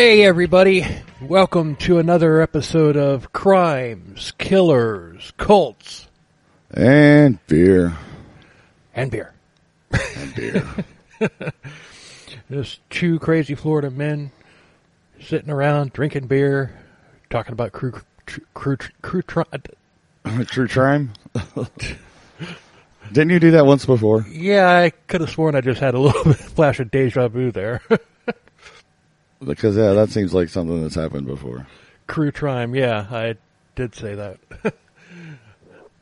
Hey, everybody. Welcome to another episode of Crimes, Killers, Cults, And beer. and Beer. And beer. Just two crazy Florida men sitting around drinking beer, talking about crew, crew, crew, crew True crime. Didn't you do that once before? Yeah, I could have sworn I just had a little bit flash of deja vu there. Because yeah, that seems like something that's happened before. crew Trime, yeah, I did say that.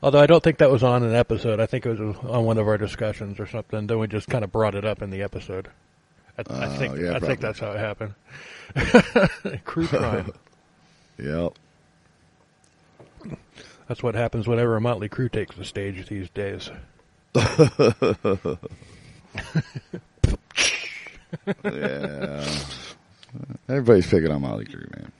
Although I don't think that was on an episode. I think it was on one of our discussions or something. Then we just kind of brought it up in the episode. I, I Oh, think yeah, I think that's how it happened. crew Trime. Yep. That's what happens whenever a Mötley Crüe takes the stage these days. Yeah. Everybody's picking on Mötley Crüe, man.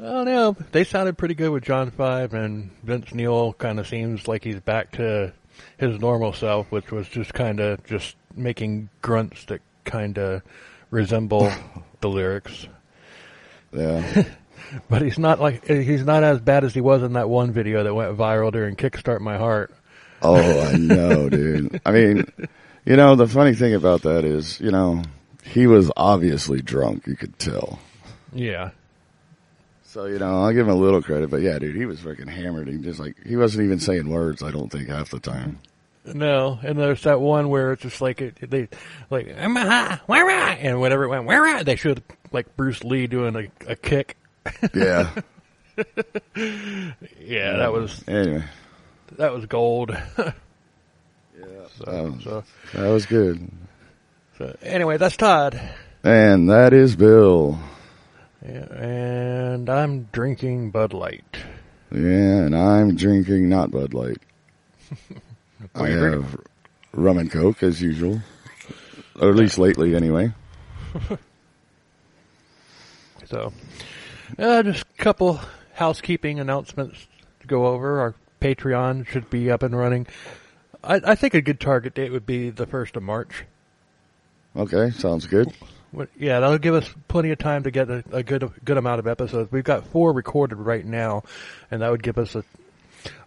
Don't know. They sounded pretty good with John Five, and Vince Neil kind of seems like he's back to his normal self, which was just kind of just making grunts that kind of resemble the lyrics. Yeah. But he's not like he's not as bad as he was in that one video that went viral during Kickstart My Heart. Oh, I know, dude. I mean, you know, the funny thing about that is, you know, he was obviously drunk. You could tell. Yeah, So, you know, I'll give him a little credit, but yeah, dude, he was freaking hammered. He just like, he wasn't even saying words, I don't think, half the time. no, and there's that one where it's just like it, they like I'm a where at? and whenever it went where at, they showed like Bruce Lee doing a, a kick. Yeah. Yeah, that was Anyway. that was gold. Yeah. So, so, That was good. So anyway, that's Todd, And that is Bill. Yeah, and I'm drinking Bud Light. Yeah, and I'm drinking not Bud Light. I you drinking? have rum and coke as usual, or at least lately, anyway. So, uh, just a couple housekeeping announcements to go over. Our Patreon should be up and running. I, I think a good target date would be the first of March. Okay, sounds good. Yeah, that'll give us plenty of time to get a, a good good amount of episodes. We've got four recorded right now, and that would give us a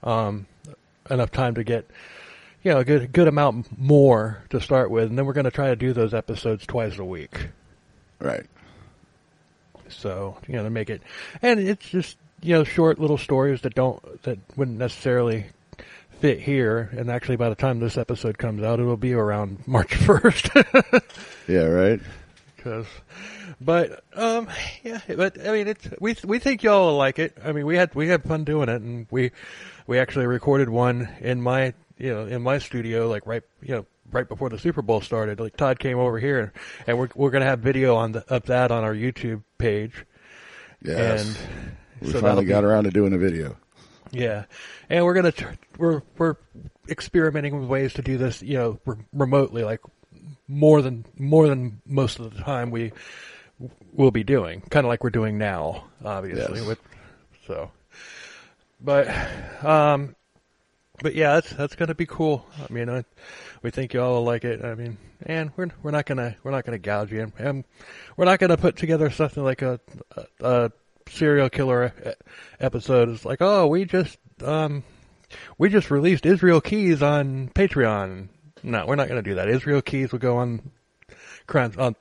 um, enough time to get you know a good good amount more to start with, and then we're going to try to do those episodes twice a week. Right. So you know to make it, and it's just you know short little stories that don't that wouldn't necessarily fit here. And actually, by the time this episode comes out, it'll be around March first. Yeah, right. Cause, but um, yeah, but I mean, it's we we think y'all will like it. I mean, we had we had fun doing it, and we we actually recorded one in my you know in my studio, like right you know right before the Super Bowl started. Like Todd came over here, and we're we're gonna have video on the, of that on our YouTube page. Yes. And we so finally be- got around to doing a video. Yeah, and we're gonna tr- we're we're experimenting with ways to do this, you know, re- remotely, like more than more than most of the time we will be doing, kind of like we're doing now, obviously. Yes. With so, but um, but yeah, that's that's gonna be cool. I mean, I, we think y'all will like it. I mean, and we're we're not gonna we're not gonna gouge you, and we're not gonna put together something like a, a, a serial killer episode. It's like, oh, we just um, we just released Israel Keyes on Patreon. No, we're not gonna do that. Israel Keyes will go on crimes on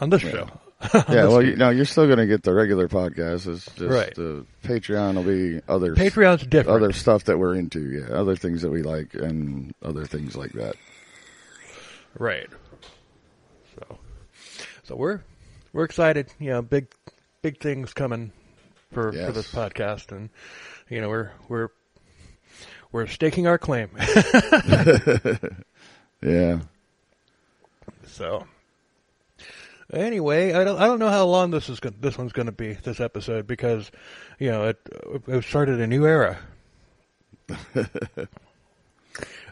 on this show. Yeah, well, you know, you're still going to get the regular podcast. It's just Right. the Patreon will be other Patreon's different. other stuff that we're into. Yeah, other things that we like and other things like that. Right. So, so we're we're excited. You know, big big things coming for for this podcast, and you know we're we're we're staking our claim. Yeah. so, anyway, I don't I don't know how long this is going this one's going to be this episode because you know it it started a new era.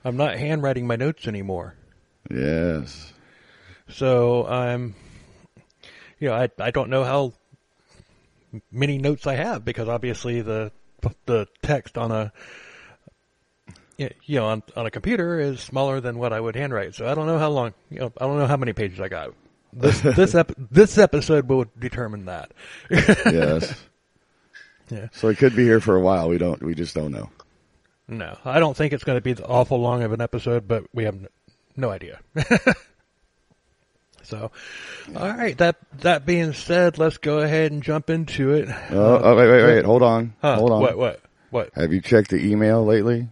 I'm not handwriting my notes anymore. Yes. So I'm, you know, I I don't know how many notes I have because obviously the the text on a you know on on a computer is smaller than what I would handwrite. So I don't know how long. You know, I don't know how many pages I got. this this ep- this episode will determine that. yes. Yeah. So it could be here for a while. We don't. We just don't know. No, I don't think it's going to be the awful long of an episode, but we have no idea. so, all right. That that being said, let's go ahead and jump into it. Oh, oh wait, wait, wait. Hold on. Huh, Hold on. What? What? What? Have you checked the email lately?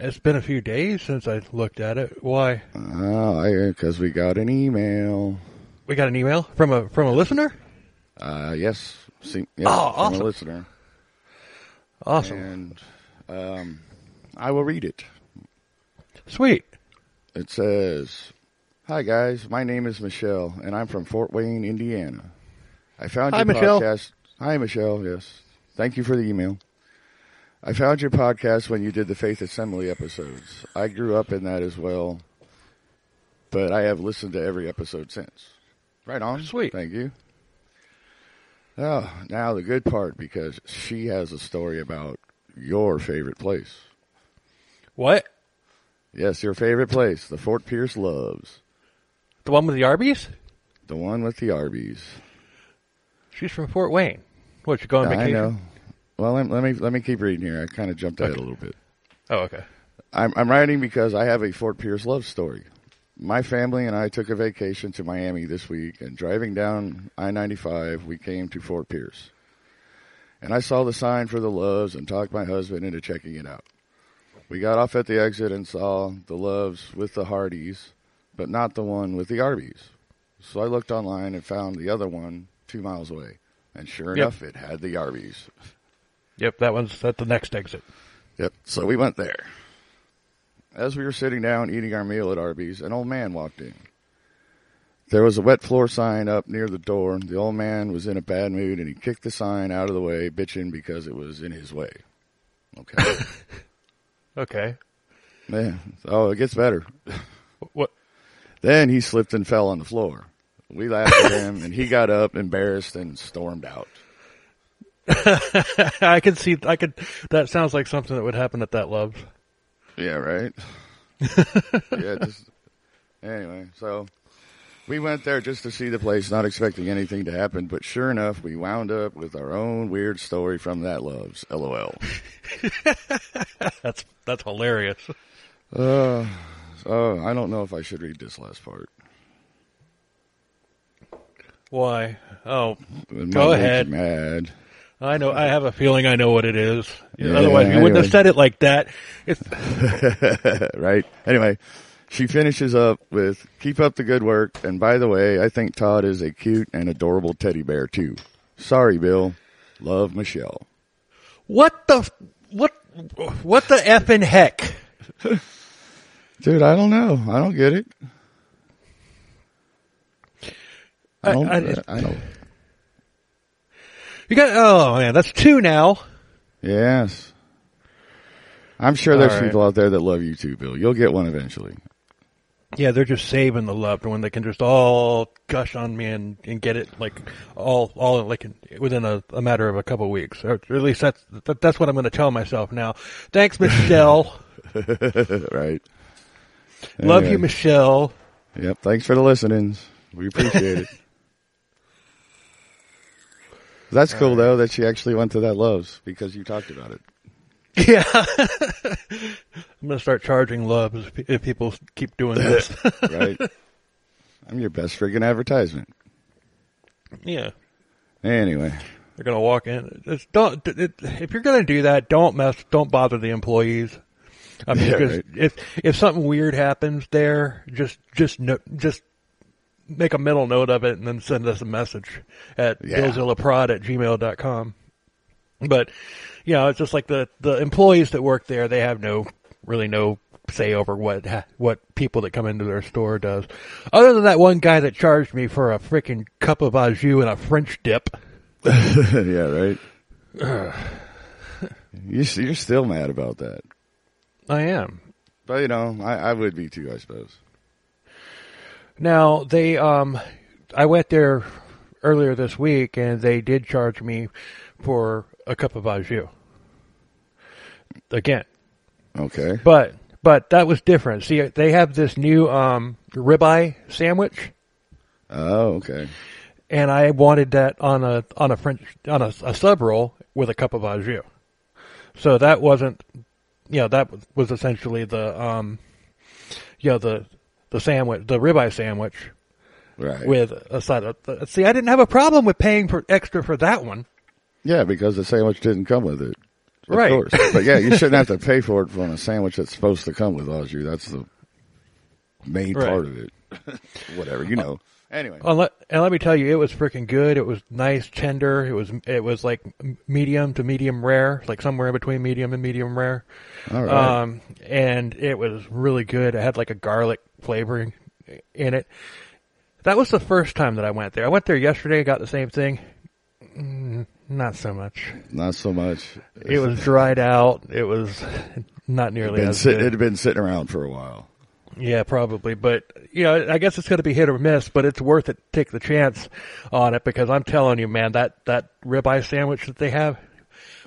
It's been a few days since I looked at it. Why? Oh, because we got an email. We got an email from a from a listener. Uh, yes. See, yes, Oh, from awesome. a listener. Awesome, And um, I will read it. sweet. It says, "Hi guys, my name is Michelle, and I'm from Fort Wayne, Indiana. I found Hi, your Michelle. podcast. Hi, Michelle. Yes, thank you for the email. I found your podcast when you did the Faith Assembly episodes. I grew up in that as well, but I have listened to every episode since. Right on. Sweet. Thank you. Oh, now the good part because she has a story about your favorite place. What? Yes, your favorite place, the Fort Pierce Loves. The one with the Arby's? The one with the Arby's. She's from Fort Wayne. What? You going on I know. Well, let, let me let me keep reading here. I kind of jumped ahead a little bit. Oh, okay. I'm I'm writing because I have a Fort Pierce love story. My family and I took a vacation to Miami this week, and driving down I-95, we came to Fort Pierce. And I saw the sign for the Loves and talked my husband into checking it out. We got off at the exit and saw the Loves with the Hardee's, but not the one with the Arby's. So I looked online and found the other one two miles away. And sure Yep. enough, it had the Arby's. Yep, that one's at the next exit. Yep. So we went there. As we were sitting down eating our meal at Arby's, an old man walked in. There was a wet floor sign up near the door. The old man was in a bad mood and he kicked the sign out of the way, bitching because it was in his way. Okay. Okay. Man, oh, it gets better. What? Then he slipped and fell on the floor. We laughed at him and he got up embarrassed and stormed out. I could see. I could. That sounds like something that would happen at that love. Yeah, right. yeah, just anyway. So we went there just to see the place, not expecting anything to happen. But sure enough, we wound up with our own weird story from that loves. LOL. That's that's hilarious. Uh, oh, I don't know if I should read this last part. Why? Oh, Go ahead. Mad. I know. I have a feeling I know what it is. Yeah, Otherwise, you wouldn't have said it like that. Right. Anyway, she finishes up with "Keep up the good work." And by the way, I think Todd is a cute and adorable teddy bear too. Sorry, Bill. Love, Michelle. what the f- what what the effing heck? Dude, I don't know. I don't get it. I I- don't. I uh, I, just- don't. You got oh man, that's two now. Yes. I'm sure there's right. people out there that love you too, Bill. You'll get one eventually. Yeah, they're just saving the love for when they can just all gush on me and, and get it like all all like within a, a matter of a couple weeks. Or at least that's that, that's what I'm going to tell myself now. Thanks, Michelle. right. Love Anyway. you, Michelle. Yep. Thanks for the listenings. We appreciate it. That's cool though that she actually went to that Loves because you talked about it. Yeah, I'm going to start charging love if, if people keep doing this. Right. I'm your best friggin' advertisement. yeah. Anyway. They're gonna walk in. Just don't. It, if you're gonna do that, don't mess. Don't bother the employees. I mean, Yeah, because right. if if something weird happens there, just just no, just make a mental note of it and then send us a message at Yeah. billzillaprod at gmail.com. But you know, it's just like the the employees that work there. They have no really no say over what what people that come into their store does. Other than that one guy that charged me for a freaking cup of au jus and a French dip. yeah, right. you, you're still mad about that. I am. But you know, I, I would be too, I suppose. Now they, um, I went there earlier this week, and they did charge me for a cup of au jus. Again, Okay. but but that was different. See, they have this new um, ribeye sandwich Oh, okay. and I wanted that on a on a French on a, a sub roll with a cup of au jus. So that wasn't, you know, that was essentially the, um, you know, the the sandwich, the ribeye sandwich Right. with a side of. See, I didn't have a problem with paying for extra for that one. yeah, because the sandwich didn't come with it. Of Right. course. But yeah, you shouldn't have to pay for it from a sandwich that's supposed to come with au jus. That's the main Right. part of it. Whatever, you know. Anyway. And let, and let me tell you, it was freaking good. It was nice, tender. It was it was like medium to medium rare, like somewhere in between medium and medium rare. All right. Um, and it was really good. It had like a garlic flavoring in it. That was the first time that I went there. I went there yesterday, I got the same thing. Mm, not so much. Not so much. It was dried out. It was not nearly been as sit- good. it had been sitting around for a while. Yeah, probably. But, you know, I guess it's going to be hit or miss, but it's worth it to take the chance on it because I'm telling you, man, that, that ribeye sandwich that they have,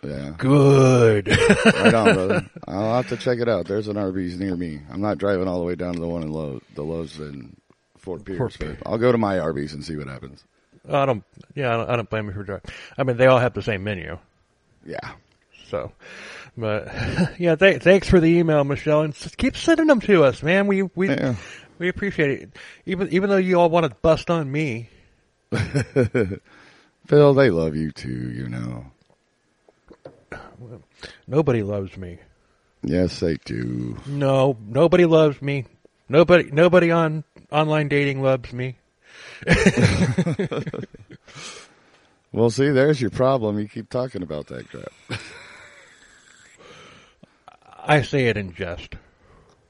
Yeah. good. Right on, brother. I'll have to check it out. There's an Arby's near me. I'm not driving all the way down to the one in Lowe's, the Lowe's in Fort Pierce, Fort Pierce. I'll go to my Arby's and see what happens. I don't, yeah, I don't, I don't blame you for driving. I mean, they all have the same menu. Yeah. So, but yeah, th- thanks for the email, Michelle, and keep sending them to us, man. We, we, Yeah. we appreciate it. Even, even though you all want to bust on me. Phil, they love you too, you know. Nobody loves me. Yes, they do. No, nobody loves me. Nobody, nobody on online dating loves me. Well, see, there's your problem. You keep talking about that crap. I say it in jest.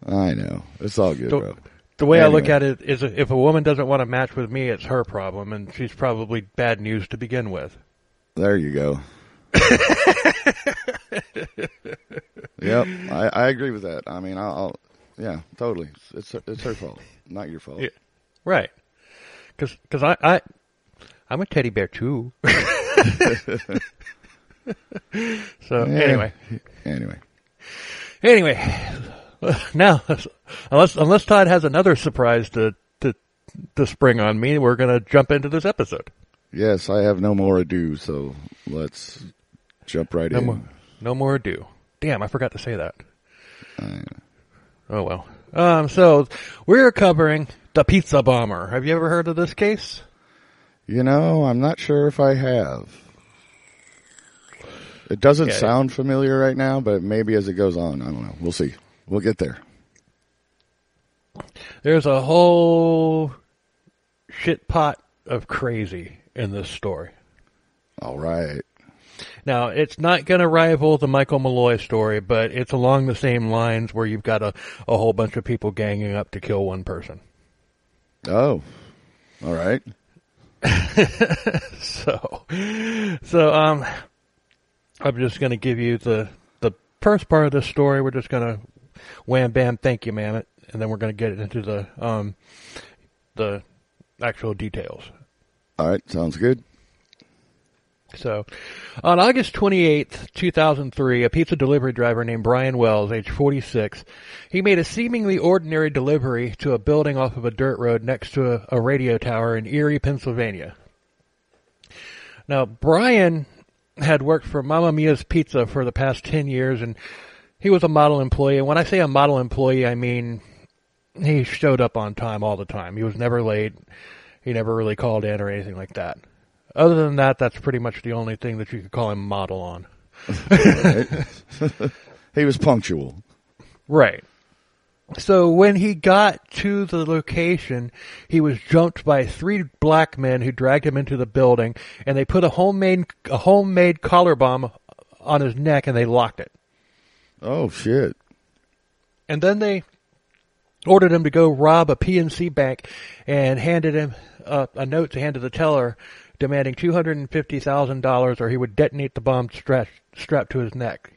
I know. It's all good, The, bro. the way I look at it is, if a woman doesn't want to match with me, it's her problem, and she's probably bad news to begin with. There you go. yep, I, I agree with that. I mean, I'll, I'll yeah, totally. It's it's her fault, not your fault. Yeah. Right? Because I, I I'm a teddy bear too. so Yeah. anyway, Anyway, anyway, now unless unless Todd has another surprise to to to spring on me, we're gonna jump into this episode. yes, I have no more ado, so let's jump right No in. more, no more ado. Damn, I forgot to say that. I- Oh well. Um, so we're covering the pizza bomber. Have you ever heard of this case? you know, I'm not sure if I have. It doesn't Yeah. sound familiar right now, but maybe as it goes on, I don't know. We'll see. We'll get there. There's a whole shit pot of crazy in this story. All right. Now, it's not going to rival the Michael Malloy story, but it's along the same lines where you've got a, a whole bunch of people ganging up to kill one person. Oh, all right. So, so, um, I'm just going to give you the, the first part of this story. We're just going to wham bam, thank you, ma'am. And then we're going to get into the, um, the actual details. All right. Sounds good. So, on August 28th, 2003, a pizza delivery driver named Brian Wells, age 46, he made a seemingly ordinary delivery to a building off of a dirt road next to a, a radio tower in Erie, Pennsylvania. Now, Brian had worked for Mamma Mia's Pizza for the past 10 years and he was a model employee. And when I say a model employee, I mean he showed up on time all the time. He was never late. He never really called in or anything like that. Other than that, that's pretty much the only thing that you could call him model on. He was punctual. Right. So when he got to the location, he was jumped by three black men who dragged him into the building, and they put a homemade a homemade collar bomb on his neck, and they locked it. Oh shit. And then they ordered him to go rob a PNC bank, and handed him uh, a note to hand to the teller, demanding two hundred and fifty thousand dollars, or he would detonate the bomb strapped strapped to his neck.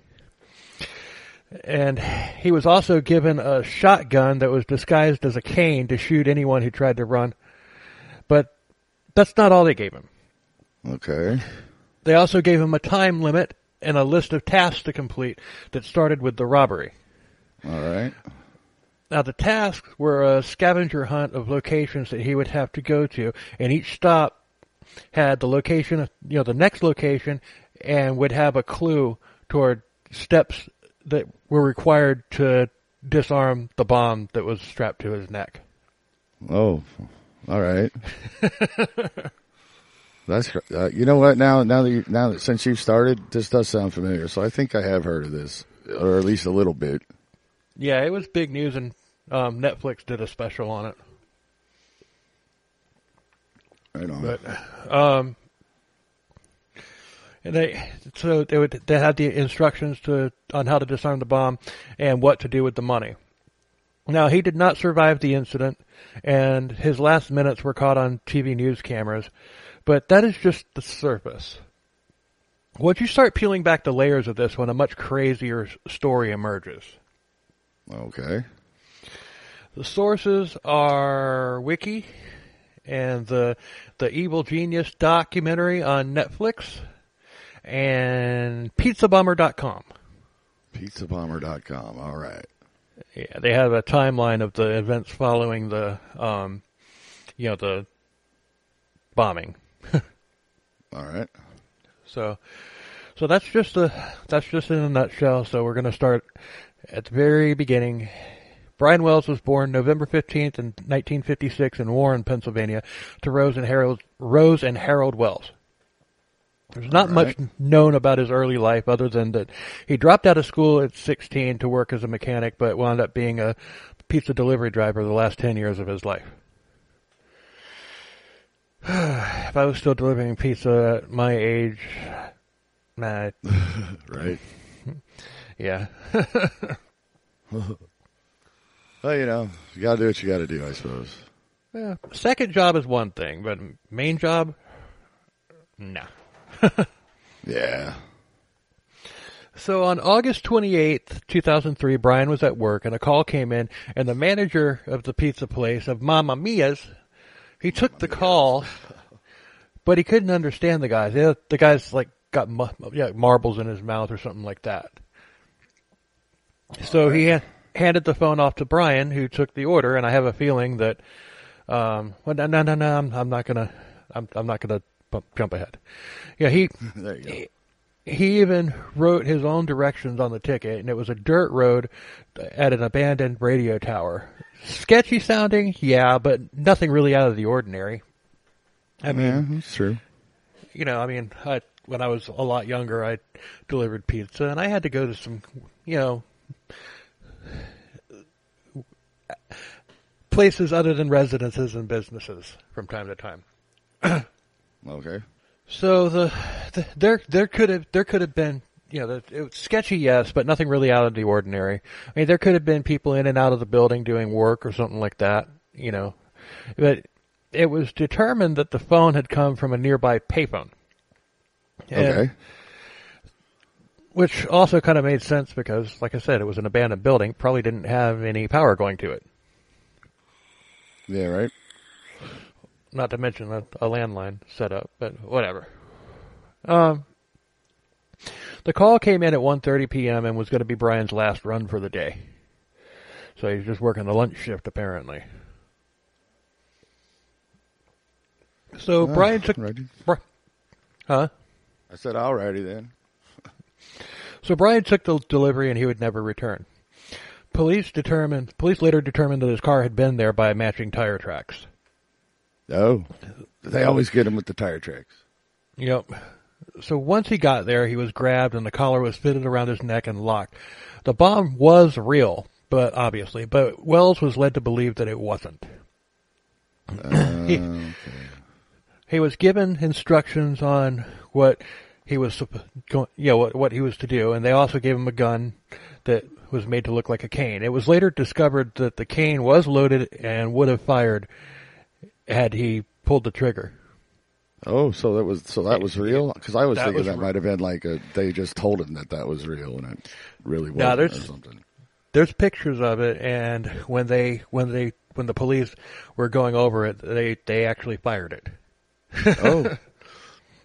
And he was also given a shotgun that was disguised as a cane to shoot anyone who tried to run. But that's not all they gave him. Okay. They also gave him a time limit and a list of tasks to complete that started with the robbery. All right. now the tasks were a scavenger hunt of locations that he would have to go to, and each stop had the location, of, you know, the next location, and would have a clue toward steps that were required to disarm the bomb that was strapped to his neck. Oh, all right. That's uh, you know what now now that you, now that since you've started this does sound familiar so I think I have heard of this or at least a little bit. Yeah, it was big news, and um, Netflix did a special on it. Right on. But um, and they so they would they had the instructions to on how to disarm the bomb and what to do with the money. Now he did not survive the incident, and his last minutes were caught on TV news cameras. But that is just the surface. Once you start peeling back the layers of this one, a much crazier story emerges. okay. The sources are Wiki and the the Evil Genius documentary on Netflix and pizzabomber.com. Pizzabomber.com. All right. Yeah, they have a timeline of the events following the um you know the bombing. All right. So so that's just a that's just in a nutshell. So we're going to start at the very beginning. Brian Wells was born November 15th in 1956 in Warren, Pennsylvania, to Rose and Harold Rose and Harold Wells. There's not All much known about his early life other than that he dropped out of school at 16 to work as a mechanic, but wound up being a pizza delivery driver the last 10 years of his life. if I was still delivering pizza at my age, nah, Right. yeah. Well, you know, you got to do what you got to do, I suppose. Yeah, second job is one thing, but main job, no. Yeah. So on August 28th, 2003, Brian was at work and a call came in and the manager of the pizza place of Mamma Mia's, he took the call, but he couldn't understand the guys. The guy's like got yeah, marbles in his mouth or something like that. So he ha- handed the phone off to Brian, who took the order, and I have a feeling that, um, well, no, no, no, no, I'm, I'm not gonna, I'm, I'm not gonna bump, jump ahead. Yeah, he, There you go. he, he even wrote his own directions on the ticket, and it was a dirt road at an abandoned radio tower. Sketchy sounding, yeah, but nothing really out of the ordinary. I mean, yeah, that's true. you know, I mean, I, when I was a lot younger, I delivered pizza, and I had to go to some, you know, places other than residences and businesses from time to time. Okay. So the, the there there could have there could have been you know the, it was sketchy yes, but nothing really out of the ordinary. I mean, there could have been people in and out of the building doing work or something like that. You know, but it was determined that the phone had come from a nearby payphone. And- Okay. which also kind of made sense because, like I said, it was an abandoned building, probably didn't have any power going to it. Yeah, right. Not to mention a, a landline setup, but whatever. Um, the call came in at 1:30 p.m. and was going to be Brian's last run for the day. So he's just working the lunch shift apparently. So Ah, Brian took, Ready? Bri- huh? I said, alrighty then. So Brian took the delivery and he would never return. Police determined. Police later determined that his car had been there by matching tire tracks. Oh, they always get him with the tire tracks. Yep. So once he got there, he was grabbed and the collar was fitted around his neck and locked. The bomb was real, but obviously, but Wells was led to believe that it wasn't. he, Uh, he was given instructions on what he was, supp- go- yeah, what, what he was to do, and they also gave him a gun that was made to look like a cane. It was later discovered that the cane was loaded and would have fired had he pulled the trigger. oh, so that was so that was real? Because I was That thinking was that re- might have been like a they just told him that that was real and it really wasn't or there's- something. there's pictures of it and when they when they when the police were going over it they they actually fired it oh,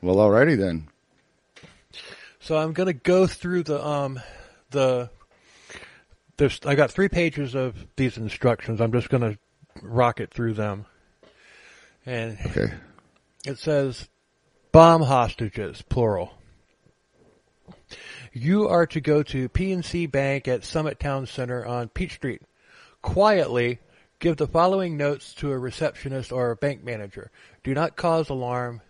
well, alrighty then. so i'm going to go through the um the there's I got three pages of these instructions. I'm just going to rocket through them, and Okay. it says bomb hostages plural. You are to go to PNC Bank at Summit Town Center on Peach Street. Quietly give the following notes to a receptionist or a bank manager. Do not cause alarm.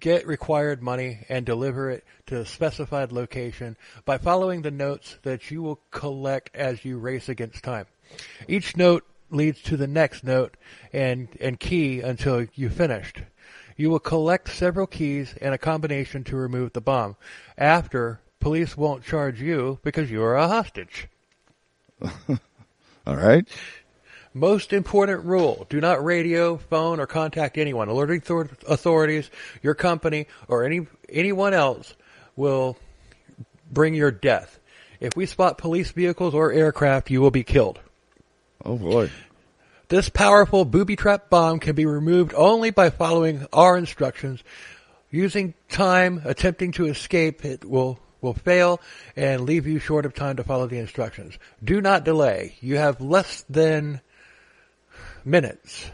Get required money and deliver it to a specified location by following the notes that you will collect as you race against time. Each note leads to the next note and, and key until you finished. You will collect several keys and a combination to remove the bomb. After, police won't charge you because you are a hostage. All right. Most important rule, do not radio, phone, or contact anyone. Alerting thor- authorities, your company, or any anyone else will bring your death. If we spot police vehicles or aircraft, you will be killed. Oh boy. This powerful booby trap bomb can be removed only by following our instructions. Using time, attempting to escape, it will will fail and leave you short of time to follow the instructions. Do not delay. You have less than minutes.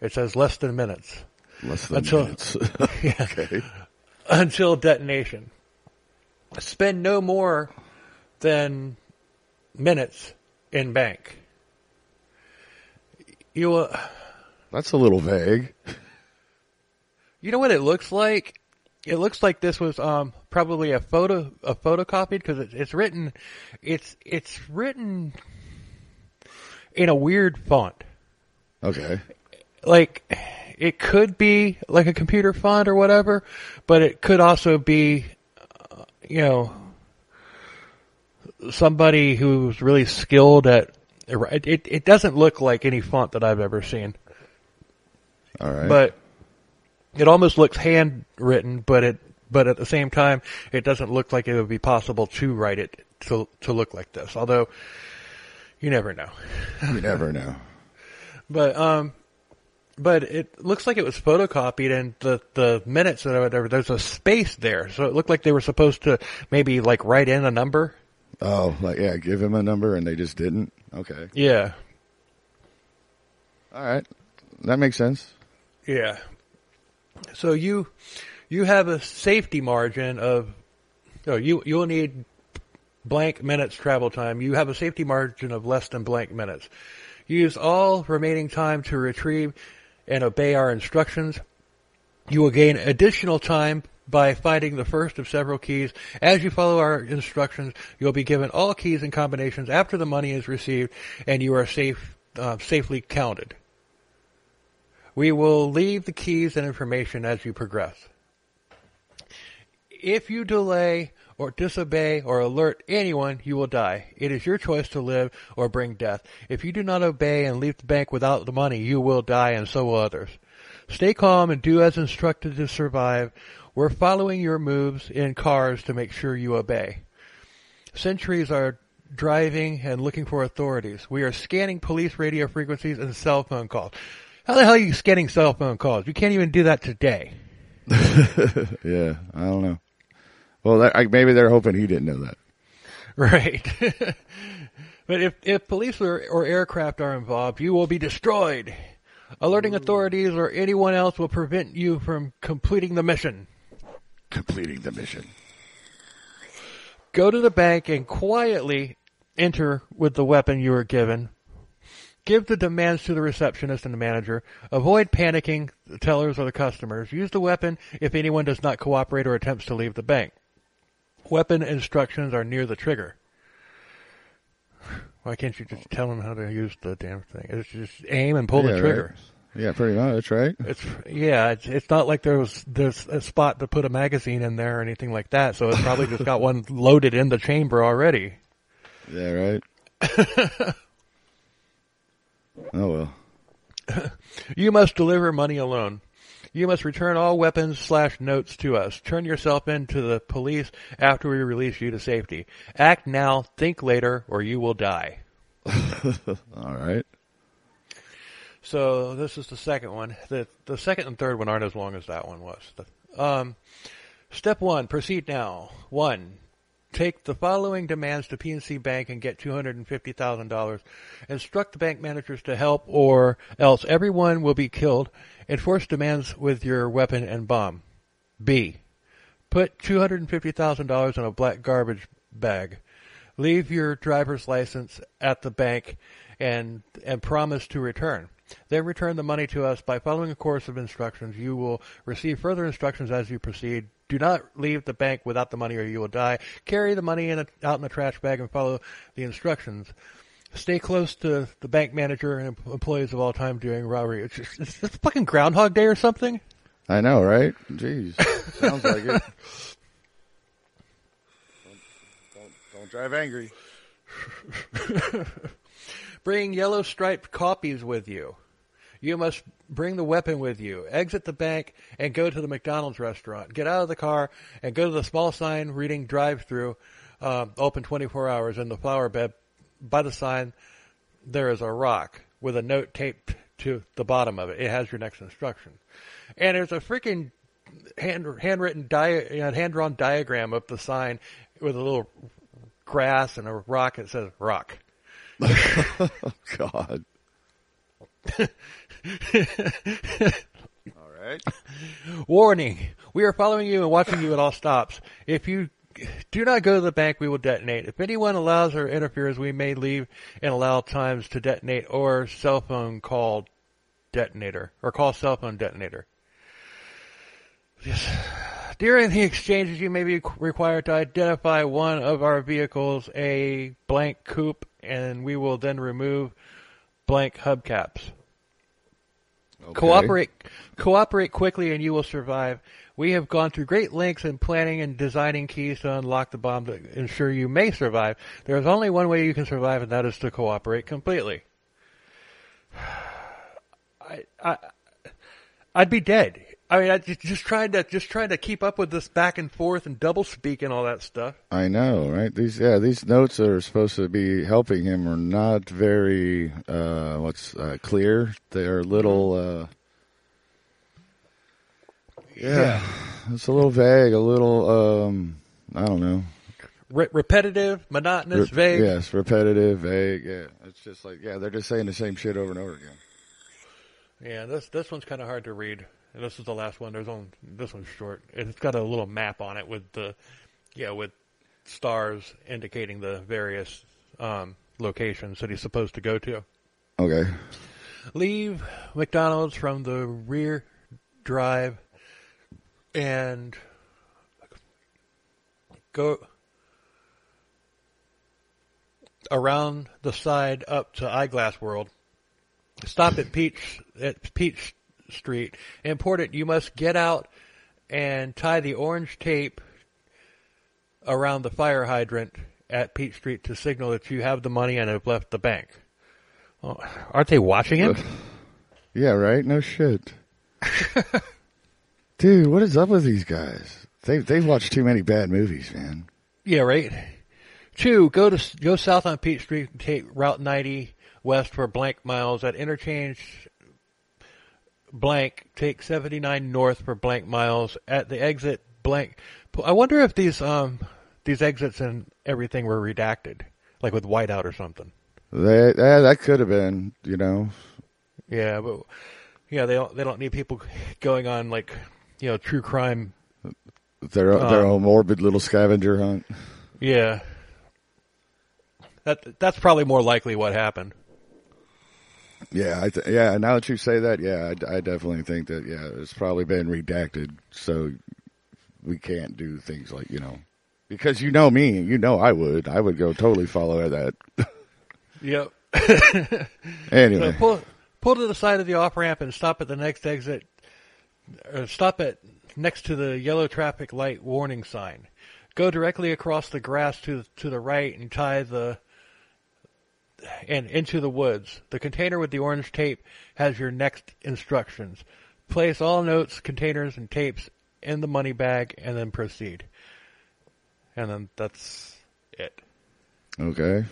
It says less than minutes Less than Until- minutes. Yeah. okay. until detonation. Spend no more than minutes in bank. You will, That's a little vague. You know what it looks like? It looks like this was um, probably a photo a photocopied because it's, it's written it's it's written in a weird font. Okay. Like it could be like a computer font or whatever, but it could also be uh, you know somebody who's really skilled at it, it it doesn't look like any font that I've ever seen. All right. but it almost looks handwritten, but it but at the same time, it doesn't look like it would be possible to write it to to look like this. Although you never know. you never know. But um, but it looks like it was photocopied, and the the minutes or whatever. There's a space there, so it looked like they were supposed to maybe like write in a number. Oh, like yeah, give him a number and they just didn't. Okay. Yeah, All right. That makes sense. yeah. So you you have a safety margin of no you you'll need blank minutes travel time. You have a safety margin of less than blank minutes. Use all remaining time to retrieve and obey our instructions. You will gain additional time by finding the first of several keys. As you follow our instructions, you'll be given all keys and combinations after the money is received and you are safe, uh, safely counted. We will leave the keys and information as you progress. If you delay or disobey or alert anyone, you will die. It is your choice to live or bring death. If you do not obey and leave the bank without the money, you will die and so will others. Stay calm and do as instructed to survive. We're following your moves in cars to make sure you obey. Sentries are driving and looking for authorities. We are scanning police radio frequencies and cell phone calls. How the hell are you scanning cell phone calls? You can't even do that today. Yeah, I don't know. Well, that, I, maybe they're hoping he didn't know that. Right. but if, if police or, or aircraft are involved, you will be destroyed. Alerting authorities or anyone else will prevent you from completing the mission. Completing the mission. Go to the bank and quietly enter with the weapon you were given. Give the demands to the receptionist and the manager. Avoid panicking the tellers or the customers. Use the weapon if anyone does not cooperate or attempts to leave the bank. Weapon instructions are near the trigger. Why can't you just tell them how to use the damn thing? It's just aim and pull Yeah, the trigger. right. Yeah, pretty much, right? It's yeah, it's it's not like there was there's a spot to put a magazine in there or anything like that. So it's probably just got one loaded in the chamber already. Yeah, right. oh well. You must deliver money alone. You must return all weapons slash notes to us. Turn yourself in to the police after we release you to safety. Act now, think later, or you will die. All right. So this is the second one. The the second and third one aren't as long as that one was. The- Um, step one: proceed now. One, take the following demands to PNC Bank and get $250,000. Instruct the bank managers to help or else everyone will be killed. Enforce demands with your weapon and bomb. B. Put $250,000 in a black garbage bag. Leave your driver's license at the bank and, and promise to return. Then return the money to us by following a course of instructions. You will receive further instructions as you proceed. Do not leave the bank without the money or you will die. Carry the money in a, out in the trash bag and follow the instructions. Stay close to the bank manager and employees of all time during robbery. It's just, it's just fucking Groundhog Day or something. I know, right? Jeez, sounds like it. Don't, don't, don't drive angry. Bring yellow striped copies with you. You must bring the weapon with you. Exit the bank and go to the McDonald's restaurant. Get out of the car and go to the small sign reading drive-through, uh, open 24 hours in the flower bed. By the sign, there is a rock with a note taped to the bottom of it. It has your next instruction. And there's a freaking hand, handwritten, dia, you know, hand-drawn diagram of the sign with a little grass and a rock. It says rock. oh, God. all right. Warning. We are following you and watching you at all stops. If you do not go to the bank, we will detonate. If anyone allows or interferes, we may leave and allow times to detonate or cell phone call detonator or call cell phone detonator. Yes. During the exchanges, you may be required to identify one of our vehicles, a blank coupe, and we will then remove blank hubcaps. Okay. Cooperate, cooperate quickly, and you will survive. We have gone through great lengths in planning and designing keys to unlock the bomb to ensure you may survive. There is only one way you can survive, and that is to cooperate completely. I, I, I'd be dead. I mean, I just, just trying to just trying to keep up with this back and forth and double speak and all that stuff. I know, right? These yeah, these notes are supposed to be helping him are not very uh what's uh, clear. They're a little uh yeah, It's a little vague, a little um I don't know. Re- repetitive, monotonous, Re- vague. Yes, repetitive, vague. Yeah, it's just like yeah, they're just saying the same shit over and over again. Yeah, this this one's kind of hard to read. This is the last one. There's only this one's short. It's got a little map on it with the yeah with stars indicating the various um, locations that he's supposed to go to. Okay. Leave McDonald's from the rear drive and go around the side up to Eyeglass World. Stop at Peach at Peach Street. Important, you must get out and tie the orange tape around the fire hydrant at Peach Street to signal that you have the money and have left the bank. Oh, aren't they watching him? Yeah, right. No shit. Dude, what is up with these guys? They they've watched too many bad movies, man. Yeah, right. Two, go to go south on Peach Street and take Route 90 west for blank miles at interchange blank. Take 79 north for blank miles at the exit blank. I wonder if these um these exits and everything were redacted, like with whiteout or something. They yeah, that could have been, you know. Yeah, but yeah, they don't they don't need people going on like you know true crime. Their their Um, own morbid little scavenger hunt. Yeah, that that's probably more likely what happened. Yeah, I th- yeah. Now that you say that, yeah, I, I definitely think that yeah, it's probably been redacted, so we can't do things like you know, because you know me, you know I would, I would go totally follow that. Yep. anyway, So pull pull to the side of the off ramp and stop at the next exit. Or stop at next to the yellow traffic light warning sign. Go directly across the grass to to the right and tie the and into the woods. The container with the orange tape has your next instructions. Place all notes, containers, and tapes in the money bag, and then proceed. And then that's it. okay.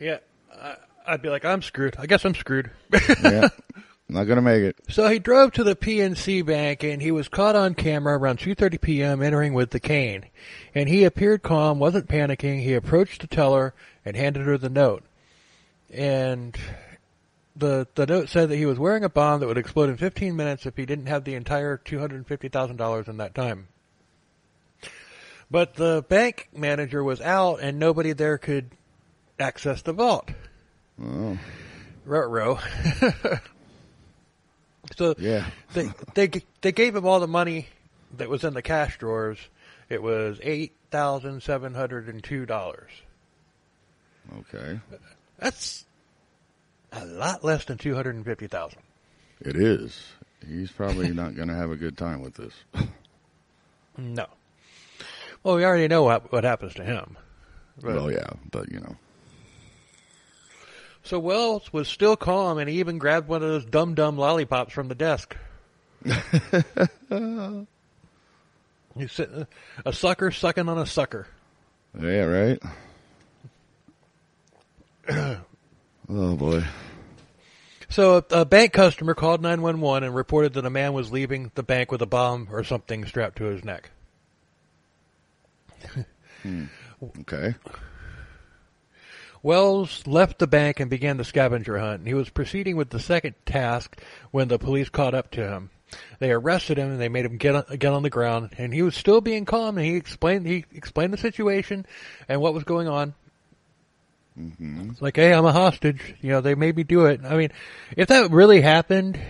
Yeah, I, I'd be like, I'm screwed. I guess I'm screwed. Yeah. not gonna make it. So he drove to the PNC Bank and he was caught on camera around 2:30 p.m. entering with the cane. And he appeared calm, wasn't panicking. He approached the teller and handed her the note. And the the note said that he was wearing a bomb that would explode in 15 minutes if he didn't have the entire $250,000 in that time. But the bank manager was out and nobody there could access the vault. Oh, Row so yeah. they they they gave him all the money that was in the cash drawers. It was eight thousand seven hundred and two dollars. Okay. That's a lot less than two hundred and fifty thousand. It is. He's probably not gonna have a good time with this. No. Well, we already know what what happens to him. But- Well, yeah, but you know. So Wells was still calm, and he even grabbed one of those dum dum lollipops from the desk. He's sitting, a sucker sucking on a sucker. Yeah, right. oh boy. So a, a bank customer called 911 and reported that a man was leaving the bank with a bomb or something strapped to his neck. Hmm. Okay. Wells left the bank and began the scavenger hunt. He was proceeding with the second task when the police caught up to him. They arrested him and they made him get on, get on the ground. And he was still being calm. And he explained he explained the situation and what was going on. hmm It's like, hey, I'm a hostage. You know, they made me do it. I mean, if that really happened,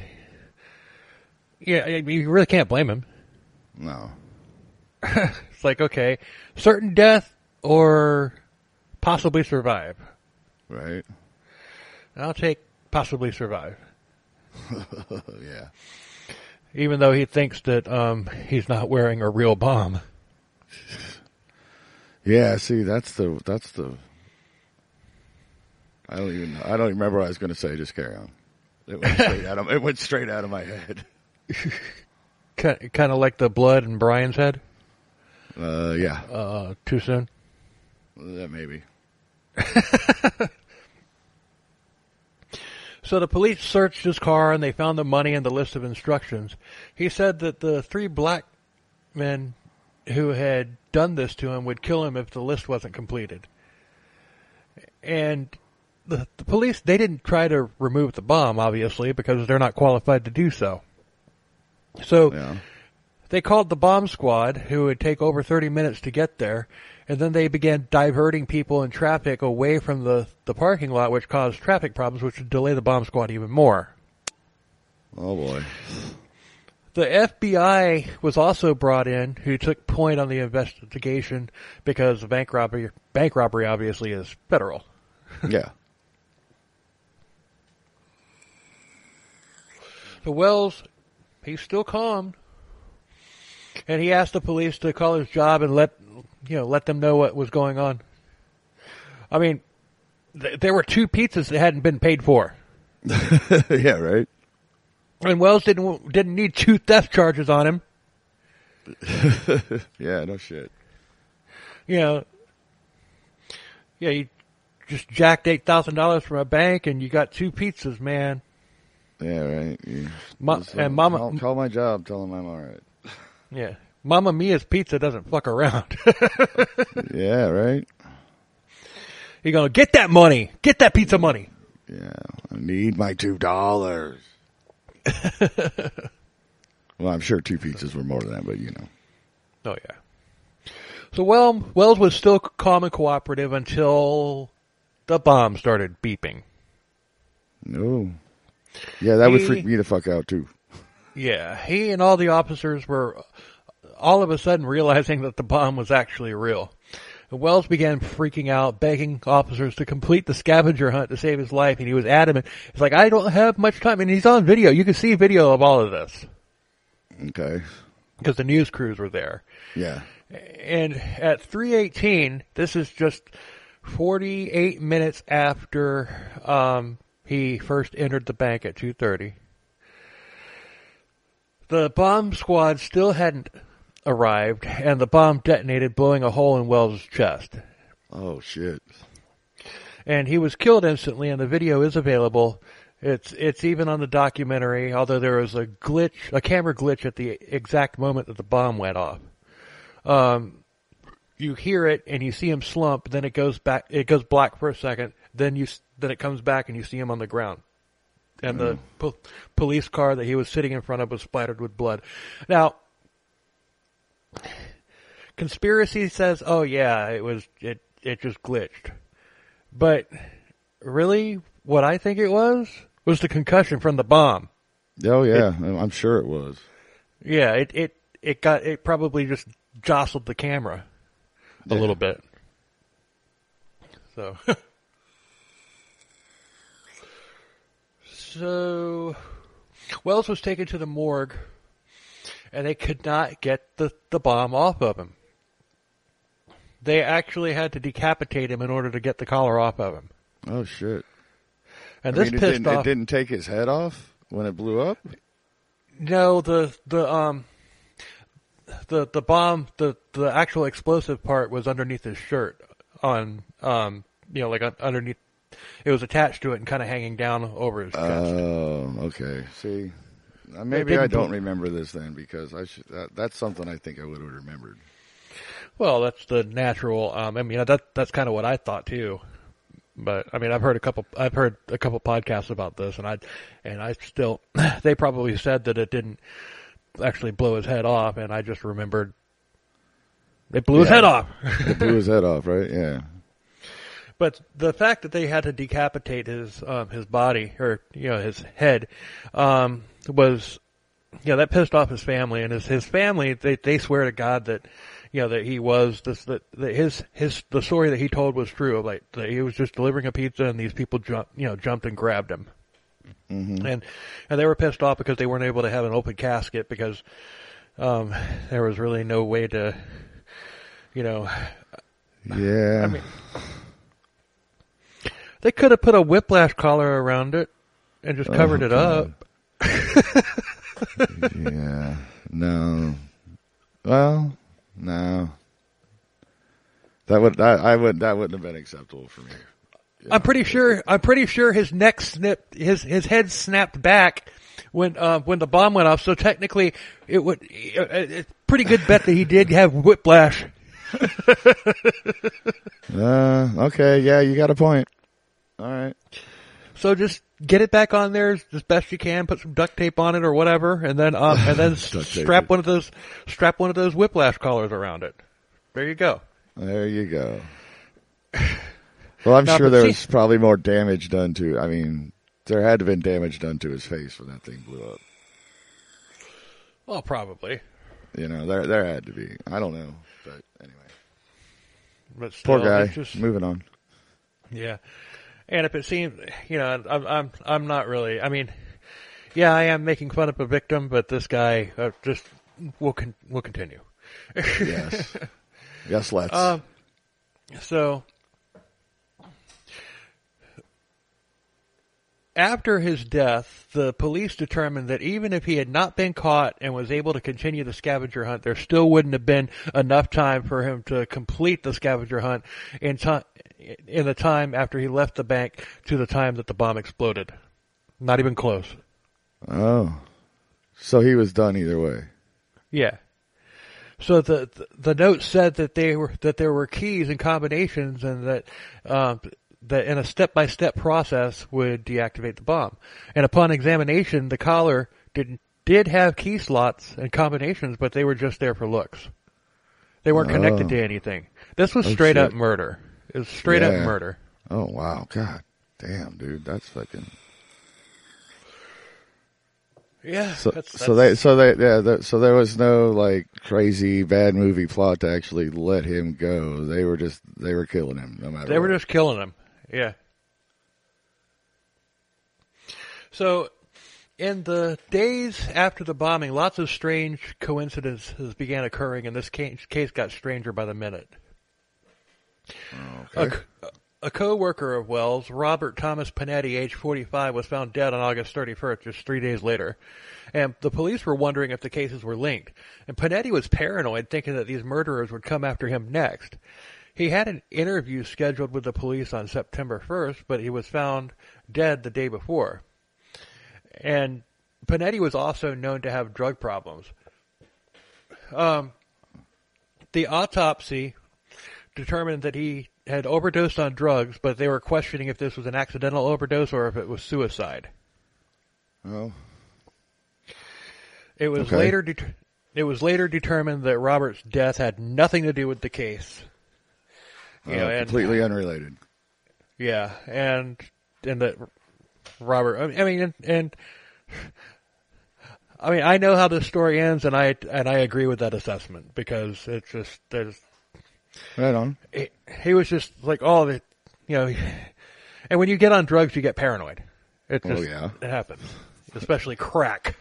yeah, I mean, you really can't blame him. No. It's like, okay, certain death or possibly survive. Right. I'll take possibly survive. yeah. Even though he thinks that um, he's not wearing a real bomb. Yeah. See, that's the that's the. I don't even. I don't even remember what I was going to say. Just carry on. It went straight out of. It went straight out of my head. Kind of like the blood in Brian's head. Uh, yeah. Uh, too soon. That maybe. So the police searched his car and they found the money and the list of instructions. He said that the three black men who had done this to him would kill him if the list wasn't completed. And the, the police, they didn't try to remove the bomb, obviously, because they're not qualified to do so. So Yeah. They called the bomb squad, who would take over 30 minutes to get there, and then they began diverting people in traffic away from the, the parking lot, which caused traffic problems, which would delay the bomb squad even more. Oh boy. The FBI was also brought in, who took point on the investigation because the bank robbery, bank robbery obviously is federal. Yeah. So Wells, he's still calm, and he asked the police to call his job and let you know let them know what was going on. I mean, th- there were two pizzas that hadn't been paid for, yeah. Right. and Wells didn't didn't need two theft charges on him. Yeah. No shit. You know, yeah, you just jacked eight thousand dollars from a bank, and you got two pizzas, man. Yeah. Right. You, Ma- just, uh, and Mama- call, call my job. Tell them I'm all right. Yeah, Mama Mia's Pizza doesn't fuck around. Yeah. Right. You're gonna get that money, get that pizza money. Yeah. I need my two dollars. well, I'm sure two pizzas were more than that, but you know. Oh yeah. So well, Wells was still calm and cooperative until the bomb started beeping. No. Yeah, that would freak me the fuck out too. Yeah, he and all the officers were all of a sudden realizing that the bomb was actually real. Wells began freaking out, begging officers to complete the scavenger hunt to save his life, and he was adamant. He's like, I don't have much time, and he's on video. You can see video of all of this Okay. because the news crews were there. Yeah. And at 318, this is just 48 minutes after um, he first entered the bank at 2:30. The bomb squad still hadn't arrived, and the bomb detonated, blowing a hole in Wells' chest. Oh shit. And he was killed instantly, and the video is available. It's it's even on the documentary, although there was a glitch, a camera glitch at the exact moment that the bomb went off. Um, you hear it and you see him slump, then it goes back, it goes black for a second, then you then it comes back and you see him on the ground. And the mm. po- police car that he was sitting in front of was splattered with blood. Now, conspiracy says, "Oh yeah, it was it it just glitched," but really, what I think it was was the concussion from the bomb. Oh yeah, I'm sure it was. Yeah, it it it got it probably just jostled the camera a Yeah. little bit. So So Wells was taken to the morgue and they could not get the, the bomb off of him. They actually had to decapitate him in order to get the collar off of him. Oh shit! And I this mean, it pissed didn't, it didn't take his head off when it blew up. No, the the um the the bomb the the actual explosive part was underneath his shirt on um you know like underneath it was attached to it and kind of hanging down over his chest. Oh, okay. See, uh, maybe I don't remember this then because I should. That, that's something I think I would have remembered. well, that's the natural. Um, I mean that that's kind of what I thought too. But I mean, I've heard a couple. I've heard a couple podcasts about this, and I, and I still, they probably said that it didn't actually blow his head off, and I just remembered it blew his Yeah. head off. It blew his head off, right? Yeah. But the fact that they had to decapitate his um, his body or you know his head um, was you know that pissed off his family. And his his family they they swear to God that you know that he was this that, that his his the story that he told was true like that he was just delivering a pizza and these people jumped you know jumped and grabbed him. Hmm and and they were pissed off because they weren't able to have an open casket because um, there was really no way to you know Yeah. I mean, they could have put a whiplash collar around it and just covered Oh, it up. yeah. No. Well, no. That would that I would that wouldn't have been acceptable for me. I'm pretty sure. I'm pretty sure his neck snipped. His his head snapped back when uh, when the bomb went off. So technically, it would. It's a pretty good bet that he did have whiplash. Uh, okay, yeah, you got a point. All right. So just get it back on there as best you can. Put some duct tape on it or whatever, and then um, and then s- Duct tape strap one of those strap one of those whiplash collars around it. There you go. There you go. Well, I'm Now, sure there see- was probably more damage done to. I mean, there had to have been damage done to his face when that thing blew up. Well, probably. You know, there there had to be. I don't know, but anyway. But still, Poor guy. just- Moving on. Yeah, and if it seems, you know, I'm I'm I'm not really. I mean, yeah, I am making fun of a victim, but this guy uh, just will con- will continue. Yes. yes, let's. Um, so after his death, the police determined that even if he had not been caught and was able to continue the scavenger hunt, there still wouldn't have been enough time for him to complete the scavenger hunt in time in the time after he left the bank to the time that the bomb exploded. Not even close. oh. So he was done either way. Yeah. So the the, note said that they were that there were keys and combinations, and that um, that in a step by step process would deactivate the bomb. And upon examination, the collar did did have key slots and combinations, but they were just there for looks. They weren't connected Oh. to anything. This was Oh, straight up murder. It was straight up murder. Oh wow, God damn, dude, that's fucking. Yeah. So, that's, so they, so they, yeah, so there was no like crazy bad movie plot to actually let him go. They were just, they were killing him no matter. They were just killing him. Yeah. So, in the days after the bombing, lots of strange coincidences began occurring, and this case, case got stranger by the minute. A, Okay. a co-worker of Wells, Robert Thomas Panetti, age 45, was found dead on August 31st, just three days later. And the police were wondering if the cases were linked. And Panetti was paranoid, thinking that these murderers would come after him next. He had an interview scheduled with the police on September 1st, but he was found dead the day before. and Panetti was also known to have drug problems. Um, the autopsy determined that he had overdosed on drugs, but they were questioning if this was an accidental overdose or if it was suicide. Oh, It was Okay. later det- it was later determined that Robert's death had nothing to do with the case. You know, uh, and- completely unrelated. Yeah, and and that Robert. I mean, I mean, and, and I mean, I know how this story ends, and I and I agree with that assessment because it's just there's Right on. he, he was just like oh the you know, and when you get on drugs, you get paranoid. It Oh, just yeah. it happens, especially crack.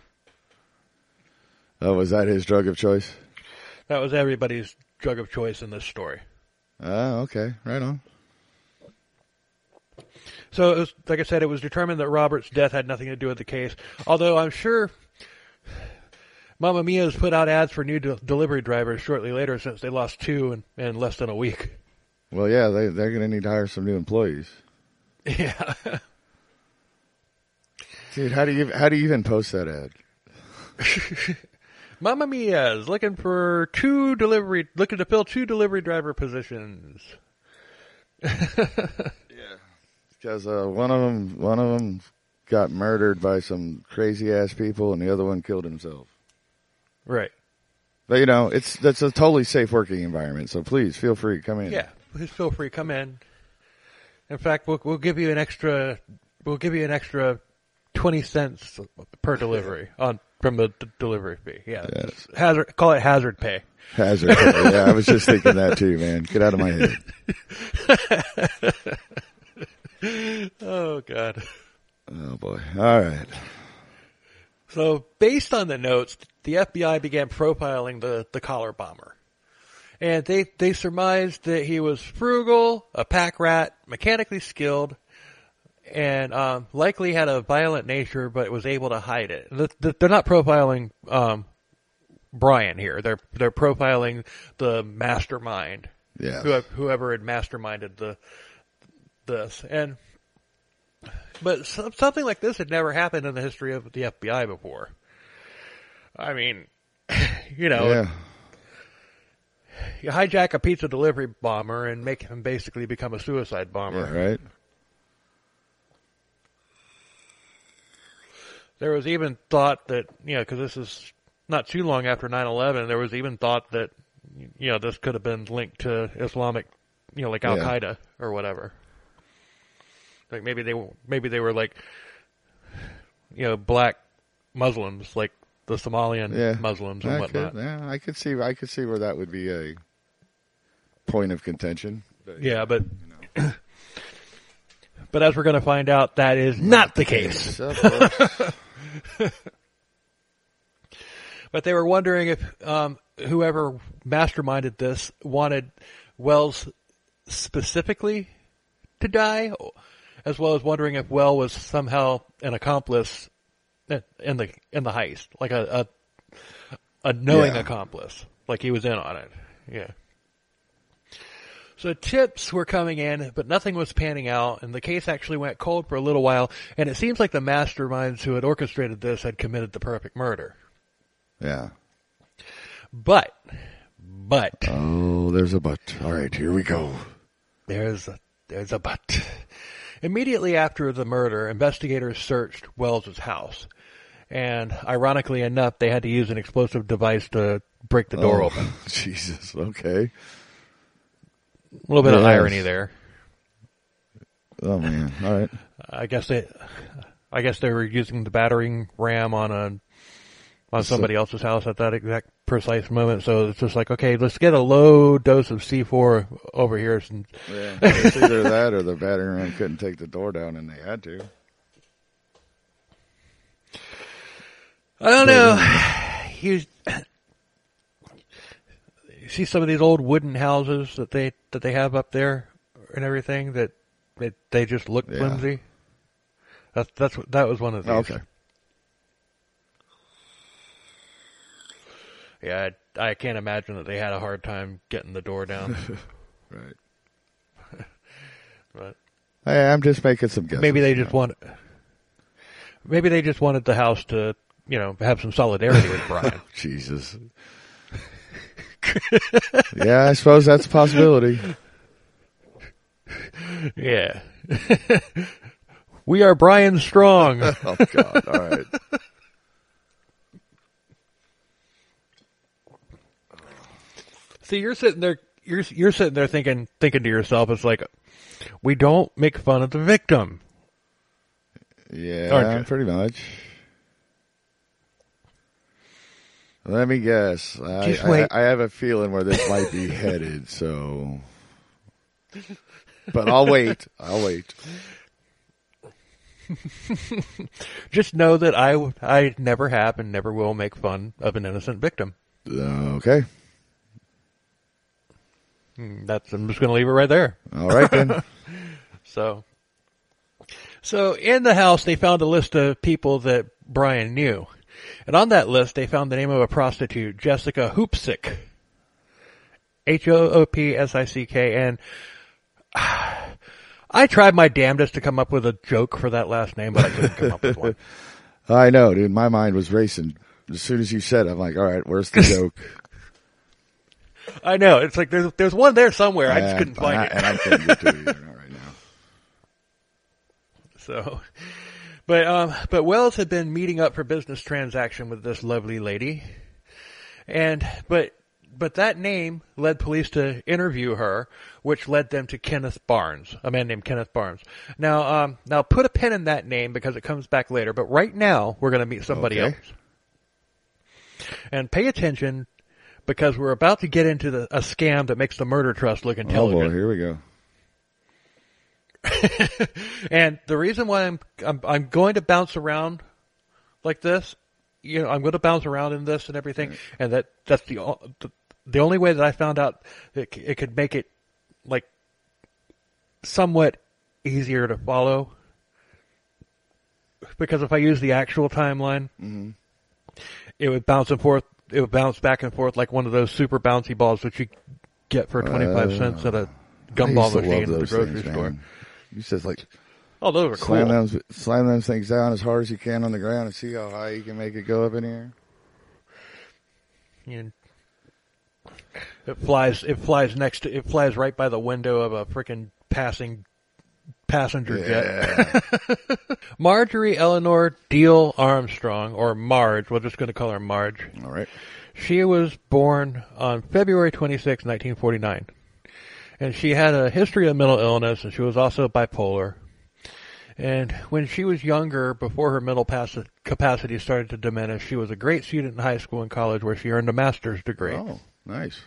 Oh, was that his drug of choice? That was everybody's drug of choice in this story. Oh, okay. Right on. So, it was, like I said, it was determined that Robert's death had nothing to do with the case. Although I'm sure Mamma Mia has put out ads for new de- delivery drivers shortly later, since they lost two in, in less than a week. Well, yeah, they they're going to need to hire some new employees. Yeah, Dude, how do you how do you even post that ad? Mamma Mia is looking for two delivery, looking to fill two delivery driver positions. Yeah, because uh, one of them one of them got murdered by some crazy ass people, and the other one killed himself. Right. But you know, it's that's a totally safe working environment. So please feel free to come in. Yeah. Please feel free. to Come in. In fact, we'll we'll give you an extra. We'll give you an extra twenty cents per delivery on from the d- delivery fee. Yeah. Yes. Hazard. Call it hazard pay. Hazard. yeah, I was just thinking that too, man. Get out of my head. Oh God. Oh boy. All right. So, based on the notes, the FBI began profiling the, the collar bomber. And they, they surmised that he was frugal, a pack rat, mechanically skilled, and um, likely had a violent nature, but was able to hide it. Th- th- They're not profiling um, Brian here. They're they're profiling the mastermind, Yeah. whoever, whoever had masterminded the this. And but so- something like this had never happened in the history of the FBI before. I mean, you know, Yeah. you hijack a pizza delivery bomber and make him basically become a suicide bomber. Yeah. Right. There was even thought that, you know, because this is not too long after 9-11, there was even thought that, you know, this could have been linked to Islamic, you know, like Al Yeah. Qaeda or whatever. Like maybe they were, maybe they were like, you know, black Muslims, like the Somalian Yeah. Muslims and I whatnot. could, yeah, I could see. I could see where that would be a point of contention. But, Yeah, but but as we're going to find out, that is not the case. Of. But they were wondering if um, whoever masterminded this wanted Wells specifically to die, as well as wondering if Well was somehow an accomplice in the in the heist, like a a, a knowing Yeah. accomplice, like he was in on it. Yeah. So tips were coming in, but nothing was panning out, and the case actually went cold for a little while. And it seems like the masterminds who had orchestrated this had committed the perfect murder. yeah. But, but Oh, there's a but. All right, here we go. there's a, there's a but. Immediately after the murder, investigators searched Wells's house, and ironically enough, they had to use an explosive device to break the door Oh, open. Jesus. Okay. A little bit of irony there. Oh man. All right. Uh, I guess they, I guess they were using the battering ram on a on So- somebody else's house at that exact precise moment. So it's just like, okay, let's get a low dose of C4 over here. Since, Yeah. It's either that or the battering ram couldn't take the door down, and they had to. I don't know. You, you see some of these old wooden houses that they that they have up there and everything that they, they just look Yeah. flimsy. That's that's that was one of oh, these. Oh, Okay. Yeah, I, I can't imagine that they had a hard time getting the door down. Right. but Hey, I'm just making some guesses. maybe they just want. maybe they just wanted the house to, you know, have some solidarity with Brian. Jesus. yeah, I suppose that's a possibility. yeah. we are Brian Strong. Oh God! All right. See, you're sitting there. You're you're sitting there thinking thinking to yourself, it's like, we don't make fun of the victim. Yeah, pretty much. Let me guess. I, I-. I, have a feeling where this might be headed. So, but I'll wait. I'll wait. Just know that I I never have and never will make fun of an innocent victim. Okay. Mm, That's I'm just going to leave it right there. All right then. So, so in the house they found a list of people that Brian knew, and on that list they found the name of a prostitute, Jessica Hoopsick, H O O P S I C K, and I tried my damnedest to come up with a joke for that last name, but I couldn't come up with one. I know, dude. My mind was racing as soon as you said. it, I'm like, all right, where's the joke? I know it's like there's there's one there somewhere. I just couldn't find I, it. and I get to it not right now. So, but um, but Wells had been meeting up for business transaction with this lovely lady, and but but that name led police to interview her, which led them to Kenneth Barnes, a man named Kenneth Barnes. Now, um, now put a pin in that name because it comes back later. But right now, we're going to meet somebody Okay. else, and pay attention because we're about to get into the, a scam that makes the murder trust look intelligent. Oh boy, here we go. And the reason why I'm, I'm I'm going to bounce around like this, you know, I'm going to bounce around in this and everything, and that that's the the, the only way that I found out it, it could make it like somewhat easier to follow. Because if I use the actual timeline, it would bounce and forth. It would bounce back and forth like one of those super bouncy balls that you get for twenty five cents at a gumball machine at the grocery things, store. man. You says like Oh, those are cool. slam them, slam them things down as hard as you can on the ground and see how high you can make it go up in here. You know, it flies. It flies next to. It flies right by the window of a freaking passing passenger jet. Marjorie Eleanor Diehl Armstrong, or Marge. We're just going to call her Marge. All right. She was born on February 26, 1949. And she had a history of mental illness, and she was also bipolar. And when she was younger, before her mental capacity started to diminish, she was a great student in high school and college where she earned a master's degree. Oh, nice.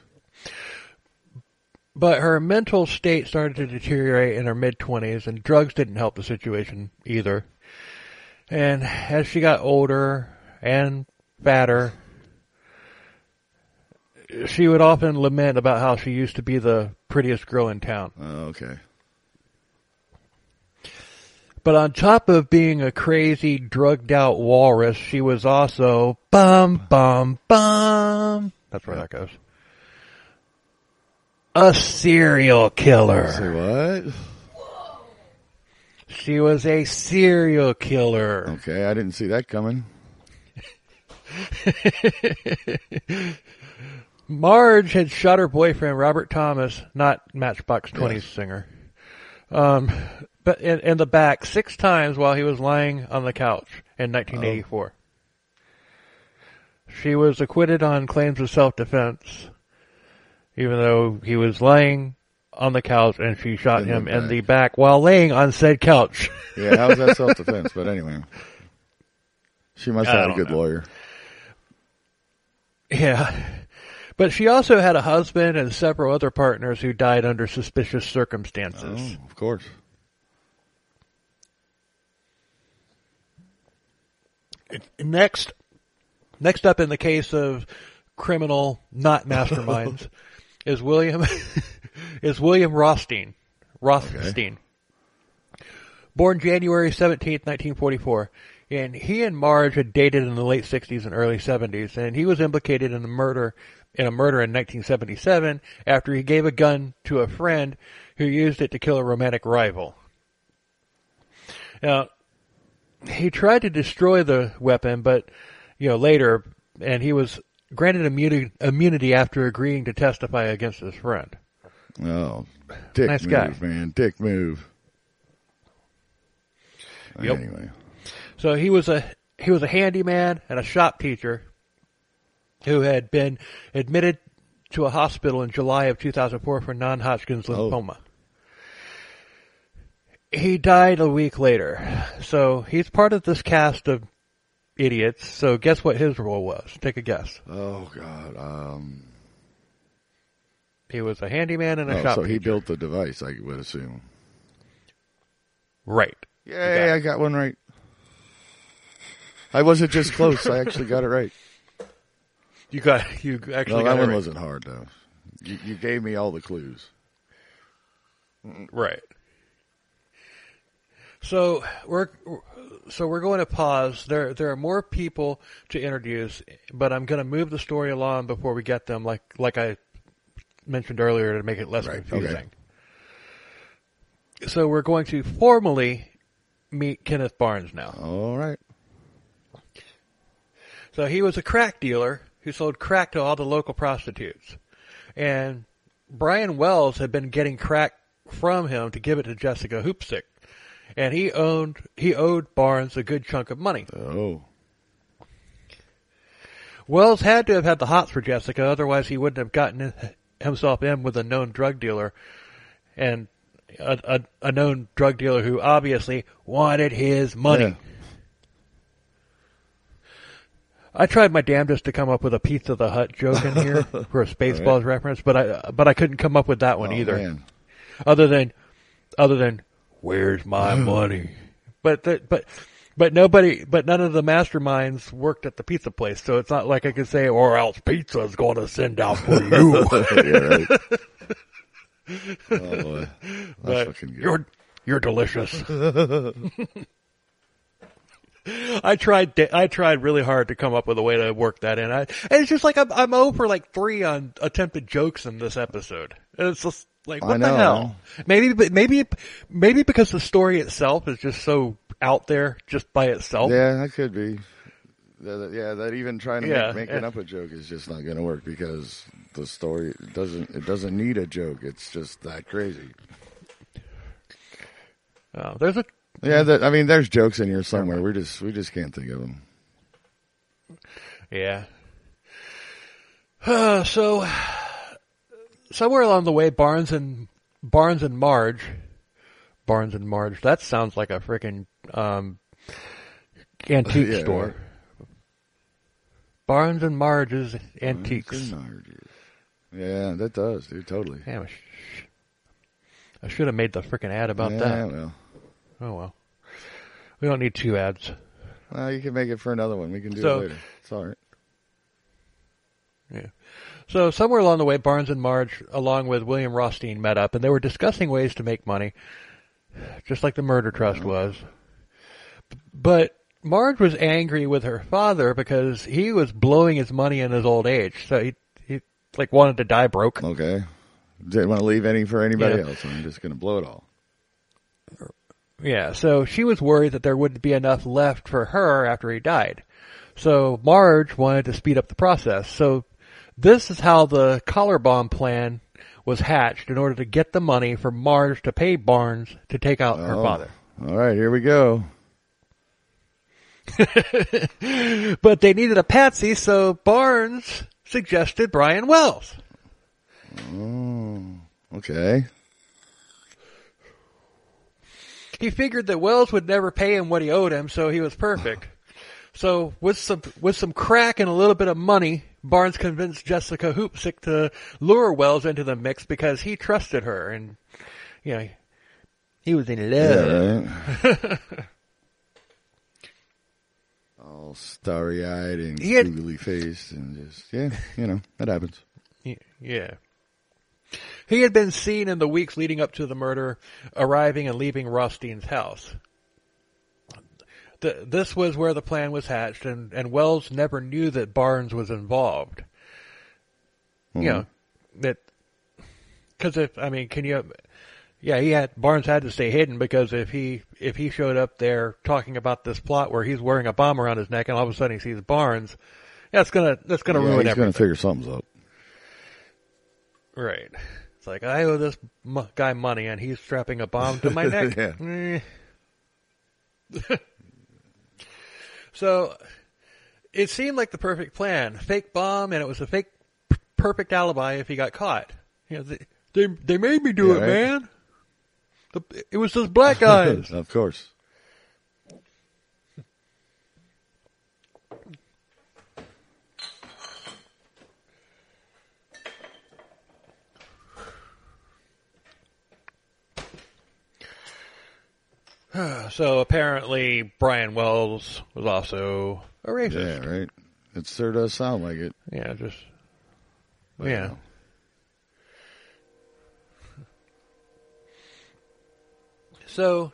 But her mental state started to deteriorate in her mid 20s, and drugs didn't help the situation either. And as she got older and fatter, she would often lament about how she used to be the prettiest girl in town. Oh, okay. But on top of being a crazy, drugged out walrus, she was also bum bum bum. That's where that goes. A serial killer. Say what? She was a serial killer. Okay, I didn't see that coming. Marge had shot her boyfriend Robert Thomas, not Matchbox 20 Yes. singer, um, but in, in the back six times while he was lying on the couch in 1984. She was acquitted on claims of self-defense, even though he was lying on the couch and she shot In the him in the back while laying on said couch. Yeah, how's that self defense? But anyway, she must have a good know. lawyer. Yeah. But she also had a husband and several other partners who died under suspicious circumstances. Oh, of course. Next, next up in the case of criminal not masterminds is William is William Rothstein. Rothstein. Born January 17th, 1944. And he and Marge had dated in the late 60s and early 70s, and he was implicated in a murder in a murder in 1977 after he gave a gun to a friend who used it to kill a romantic rival. Now, he tried to destroy the weapon, but you know later, and he was granted immunity, immunity after agreeing to testify against his friend. Oh, dick Nice move, guy. man. Dick move. Yep. Anyway. So he was a he was a handyman and a shop teacher who had been admitted to a hospital in July of 2004 for non-Hodgkin's Oh. lymphoma. He died a week later. So he's part of this cast of idiots. So guess what his role was? Take a guess. Oh God. Um. He was a handyman and a Oh, shop so he teacher. built the device, I would assume. right. Yeah, I got one right. I wasn't just close. I actually got it right. You got you actually No, that one right. wasn't hard though. You, you gave me all the clues. Right. So we're so we're going to pause. There there are more people to introduce, but I'm going to move the story along before we get them, like like I mentioned earlier, to make it less Right, okay. confusing. So we're going to formally meet Kenneth Barnes now. All right. So he was a crack dealer who sold crack to all the local prostitutes. And Brian Wells had been getting crack from him to give it to Jessica Hoopsick. And he owned he owed Barnes a good chunk of money. Oh. Wells had to have had the hots for Jessica, otherwise he wouldn't have gotten himself in with a known drug dealer and a, a, a known drug dealer who obviously wanted his money. Yeah. I tried my damnedest to come up with a Pizza the Hut joke in here for a Spaceballs reference, but I but I couldn't come up with that one Oh, either. man. Other than other than where's my money? But the, but but nobody but none of the masterminds worked at the pizza place, so it's not like I could say or else pizza's going to send out for you. yeah, right. Oh But you're you're delicious. I tried. I tried really hard to come up with a way to work that in. I, and it's just like I'm, I'm over like three on attempted jokes in this episode. And it's just like what the hell? Maybe, maybe, maybe because the story itself is just so out there, just by itself. Yeah, that could be. Yeah, that even trying to Yeah, make, making up a joke is just not going to work because the story doesn't. It doesn't need a joke. It's just that crazy. Oh, there's a Yeah, that, I mean, there's jokes in here somewhere. We just we just can't think of them. Yeah. Uh, so somewhere along the way, Barnes and Barnes and Marge, Barnes and Marge. That sounds like a freaking um, antique Yeah, store. right. Barnes and Marge's antiques. Yeah, that does, dude. Totally. Damn, I, sh- I should have made the freaking ad about yeah, that. well, Oh well. We don't need two ads. well, you can make it for another one. We can do So- it later. It's all right. Yeah. So somewhere along the way, Barnes and Marge, along with William Rothstein, met up, and they were discussing ways to make money, just like the murder trust was. But Marge was angry with her father because he was blowing his money in his old age. So he, he like wanted to die broke. Okay. Didn't want to leave any for anybody Yeah. else. I'm just going to blow it all. Yeah, so she was worried that there wouldn't be enough left for her after he died. So Marge wanted to speed up the process. So this is how the collar bomb plan was hatched in order to get the money for Marge to pay Barnes to take out her Oh. father. All right, here we go. But they needed a patsy, so Barnes suggested Brian Wells. Oh, okay. He figured that Wells would never pay him what he owed him, so he was perfect. So with some with some crack and a little bit of money, Barnes convinced Jessica Hoopsick to lure Wells into the mix because he trusted her and you know he was in love. Yeah, right. All starry eyed and googly faced and just yeah, you know, that happens. Y- Yeah. He had been seen in the weeks leading up to the murder, arriving and leaving Rothstein's house. The, this was where the plan was hatched, and, and Wells never knew that Barnes was involved. You mm-hmm. know, that, cause if, I mean, can you, Yeah, he had Barnes had to stay hidden because if he if he showed up there talking about this plot where he's wearing a bomb around his neck and all of a sudden he sees Barnes, that's gonna that's gonna yeah, ruin he's everything. going to figure something's up. Right. It's like I owe this m- guy money and he's strapping a bomb to my neck. Eh. so it seemed like the perfect plan. Fake bomb and it was a fake p- perfect alibi if he got caught. You know, they they, they made me do Yeah, it, right. man. The, it was those black guys. of course. so apparently Brian Wells was also a racist. Yeah, right. It sure does sound like it. Yeah, just But, yeah. So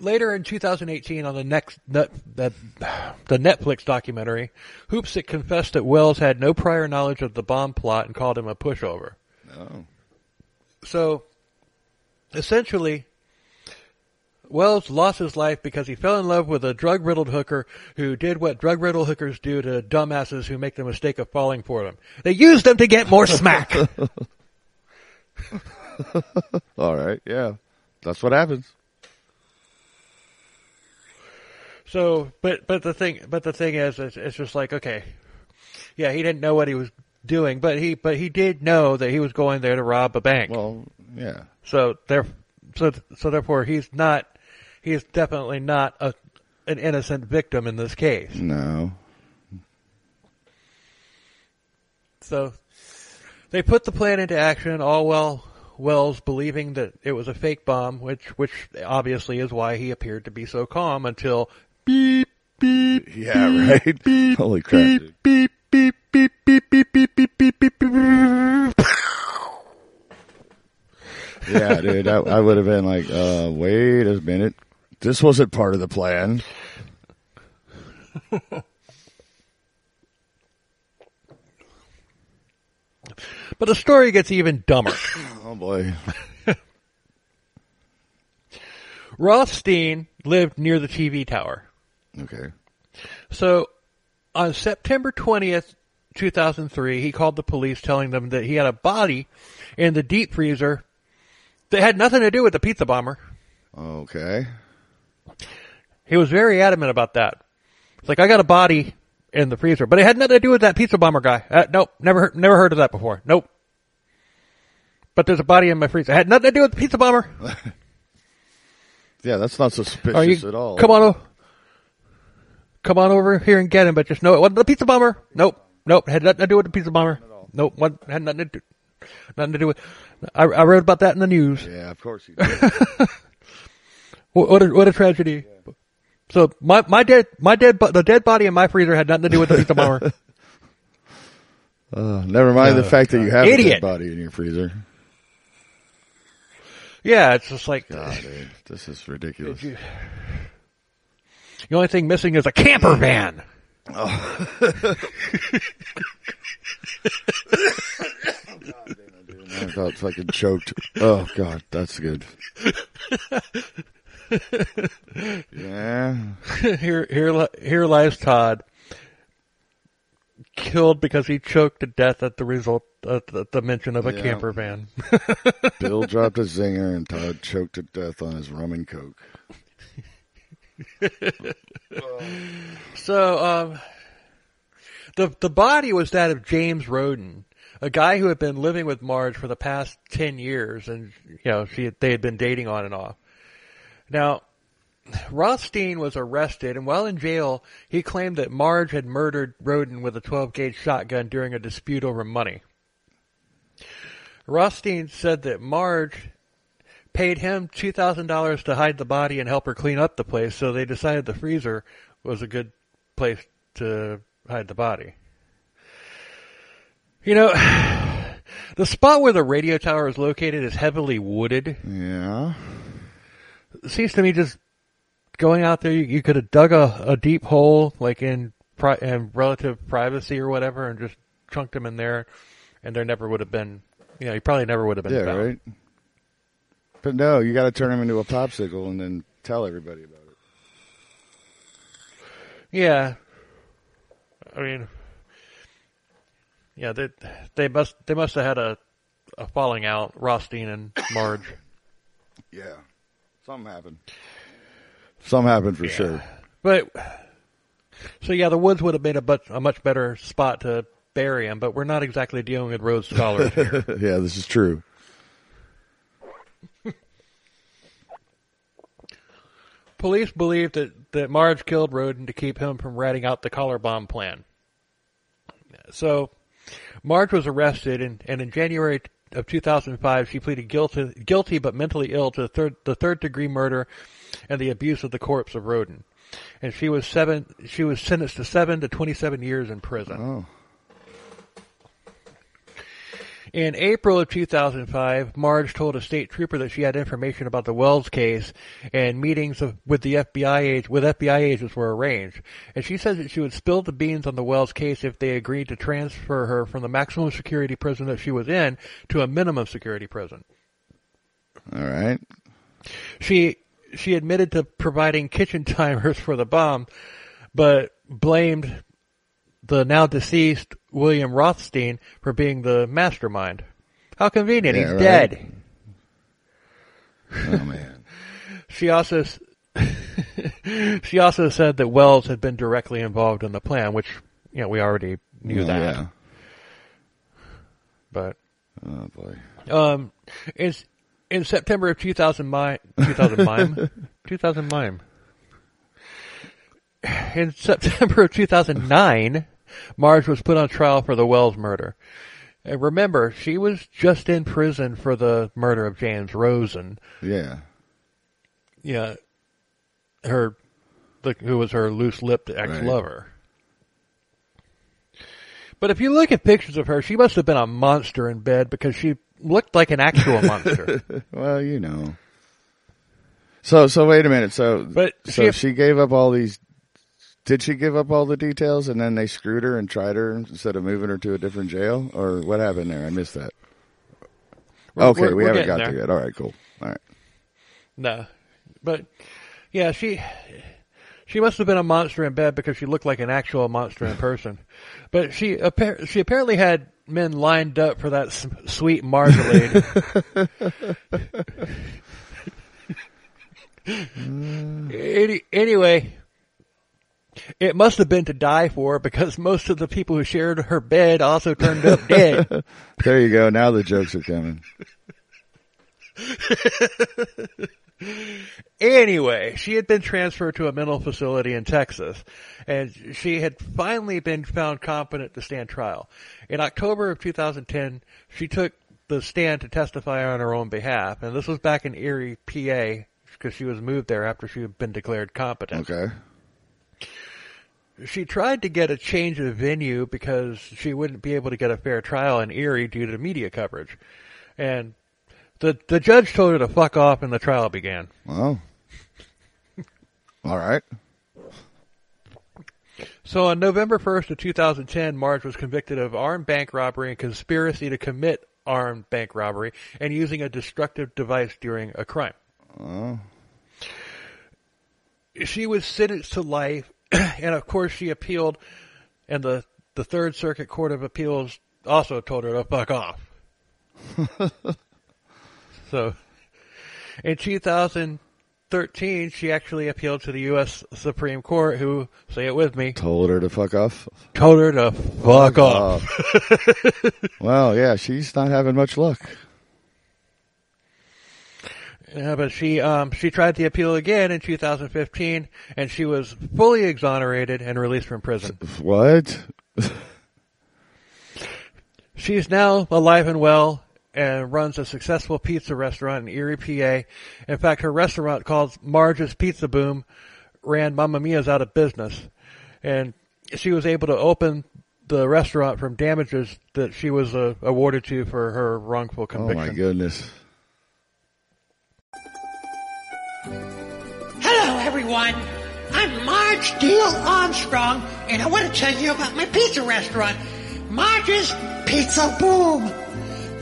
later in 2018, on the next net, that the Netflix documentary, Hoopsick confessed that Wells had no prior knowledge of the bomb plot and called him a pushover. Oh. So essentially, Wells lost his life because he fell in love with a drug riddled hooker who did what drug riddled hookers do to dumbasses who make the mistake of falling for them. They use them to get more smack. All right. Yeah. That's what happens. So, but but the thing, but the thing is, it's, it's just like okay, yeah, he didn't know what he was doing, but he but he did know that he was going there to rob a bank. Well, yeah. so there, so so therefore, he's not, he is definitely not a an innocent victim in this case. No. So they put the plan into action, all well Wells believing that it was a fake bomb, which which obviously is why he appeared to be so calm until beep beep Yeah, right. Holy crap. dude. beep beep beep beep beep beep beep beep beep beep. Yeah, dude. I, I would have been like, uh, wait a minute. This wasn't part of the plan. But the story gets even dumber. Oh boy. Rothstein lived near the TV tower. Okay. So on September 20th, 2003, he called the police telling them that he had a body in the deep freezer that had nothing to do with the pizza bomber. Okay. He was very adamant about that. It's like, I got a body in the freezer, but it had nothing to do with that pizza bomber guy. Uh, nope, never, heard- never heard of that before. Nope. But there's a body in my freezer. It had nothing to do with the pizza bomber. Yeah, that's not suspicious you, at all. come on, o- come on over here and get him, but just know it wasn't the pizza bomber. Nope, nope, had nothing to do with the pizza bomber. Nope, what had nothing to do, nothing to do with. I, I read about that in the news. Yeah, of course you did. What, a what a tragedy. So my my dead my dead the dead body in my freezer had nothing to do with the pizza bomber. Uh, never mind the Oh, fact that you have a dead body in your freezer. yeah, it's just like God, dude, this is ridiculous. the only thing missing is a camper van. Oh. I got fucking choked. Oh god, that's good. yeah. here here here lies Todd, killed because he choked to death at the result at the, the mention of a Yeah. camper van. Bill dropped a zinger and Todd choked to death on his rum and coke. So, um, the the body was that of James Roden, a guy who had been living with Marge for the past ten years, and you know she had, they had been dating on and off. Now, Rothstein was arrested, and while in jail, he claimed that Marge had murdered Roden with a 12 gauge shotgun during a dispute over money. Rothstein said that Marge paid him $2,000 to hide the body and help her clean up the place, so they decided the freezer was a good place to hide the body. You know, the spot where the radio tower is located is heavily wooded. Yeah. It seems to me just going out there, you, you could have dug a, a deep hole, like in, pri- in relative privacy or whatever, and just chunked him in there, and there never would have been, you know, he probably never would have been Yeah, found. right. But no, you got to turn them into a popsicle and then tell everybody about it. Yeah. I mean, yeah, they they must they must have had a a falling out, Rothstein and Marge. Yeah, something happened. Something happened for Yeah. sure. But so yeah, the woods would have been a much a much better spot to bury him. But we're not exactly dealing with Rhodes scholars here. yeah, this is true. Police believe that that Marge killed Roden to keep him from ratting out the collar bomb plan. So Marge was arrested, and, and in January of 2005, she pleaded guilty, guilty but mentally ill to the third, the third degree murder and the abuse of the corpse of Roden. And she was seven. She was sentenced to seven to 27 years in prison. Oh, In April of 2005, Marge told a state trooper that she had information about the Wells case, and meetings of, with the FBI age, with FBI agents were arranged. And she said that she would spill the beans on the Wells case if they agreed to transfer her from the maximum security prison that she was in to a minimum security prison. all right. She she admitted to providing kitchen timers for the bomb, but blamed the now deceased William Rothstein for being the mastermind. How convenient! Yeah, He's right. dead. Oh man. She also she also said that Wells had been directly involved in the plan, which you know we already knew Oh, that. Yeah. But Oh boy. um, in in September of 2000 mime 2000 mime 2000 mime. In September of 2009, Marge was put on trial for the Wells murder. And remember, she was just in prison for the murder of James Roden. Yeah. Yeah, her, the, who was her loose-lipped ex-lover. But if you look at pictures of her, she must have been a monster in bed because she looked like an actual monster. Well, you know. So so wait a minute. So But so she- she gave up all these. Did she give up all the details and then they screwed her and tried her instead of moving her to a different jail, or what happened there? I missed that. We're- okay, we're- we haven't got there. there yet. All right, cool. All right. No, but yeah, she she must have been a monster in bed because she looked like an actual monster in person. But she appar- she apparently had men lined up for that s- sweet marmalade. Any, anyway, it must have been to die for because most of the people who shared her bed also turned up dead. There you go. Now the jokes are coming. Anyway, she had been transferred to a mental facility in Texas, and she had finally been found competent to stand trial. In October of 2010, she took the stand to testify on her own behalf, and this was back in Erie, PA, because she was moved there after she had been declared competent. Okay. She tried to get a change of venue because she wouldn't be able to get a fair trial in Erie due to media coverage. And the the judge told her to fuck off and the trial began. Well. All right. So on November 1st of 2010, Marge was convicted of armed bank robbery and conspiracy to commit armed bank robbery and using a destructive device during a crime. Oh. She was sentenced to life, and of course she appealed, and the, the Third Circuit Court of Appeals also told her to fuck off. so, in 2013, she actually appealed to the U.S. Supreme Court, who, say it with me, Told her to fuck off. told her to fuck off. Oh. well, yeah, she's not having much luck. Yeah, but she um she tried the appeal again in 2015, and she was fully exonerated and released from prison. What? She's now alive and well and runs a successful pizza restaurant in Erie, PA. In fact, her restaurant called Marge's Pizza Boom ran Mamma Mia's out of business, and she was able to open the restaurant from damages that she was uh, awarded to for her wrongful conviction. Oh my goodness. Hello, everyone. I'm Marge Diehl Armstrong, and I want to tell you about my pizza restaurant, Marge's Pizza Boom,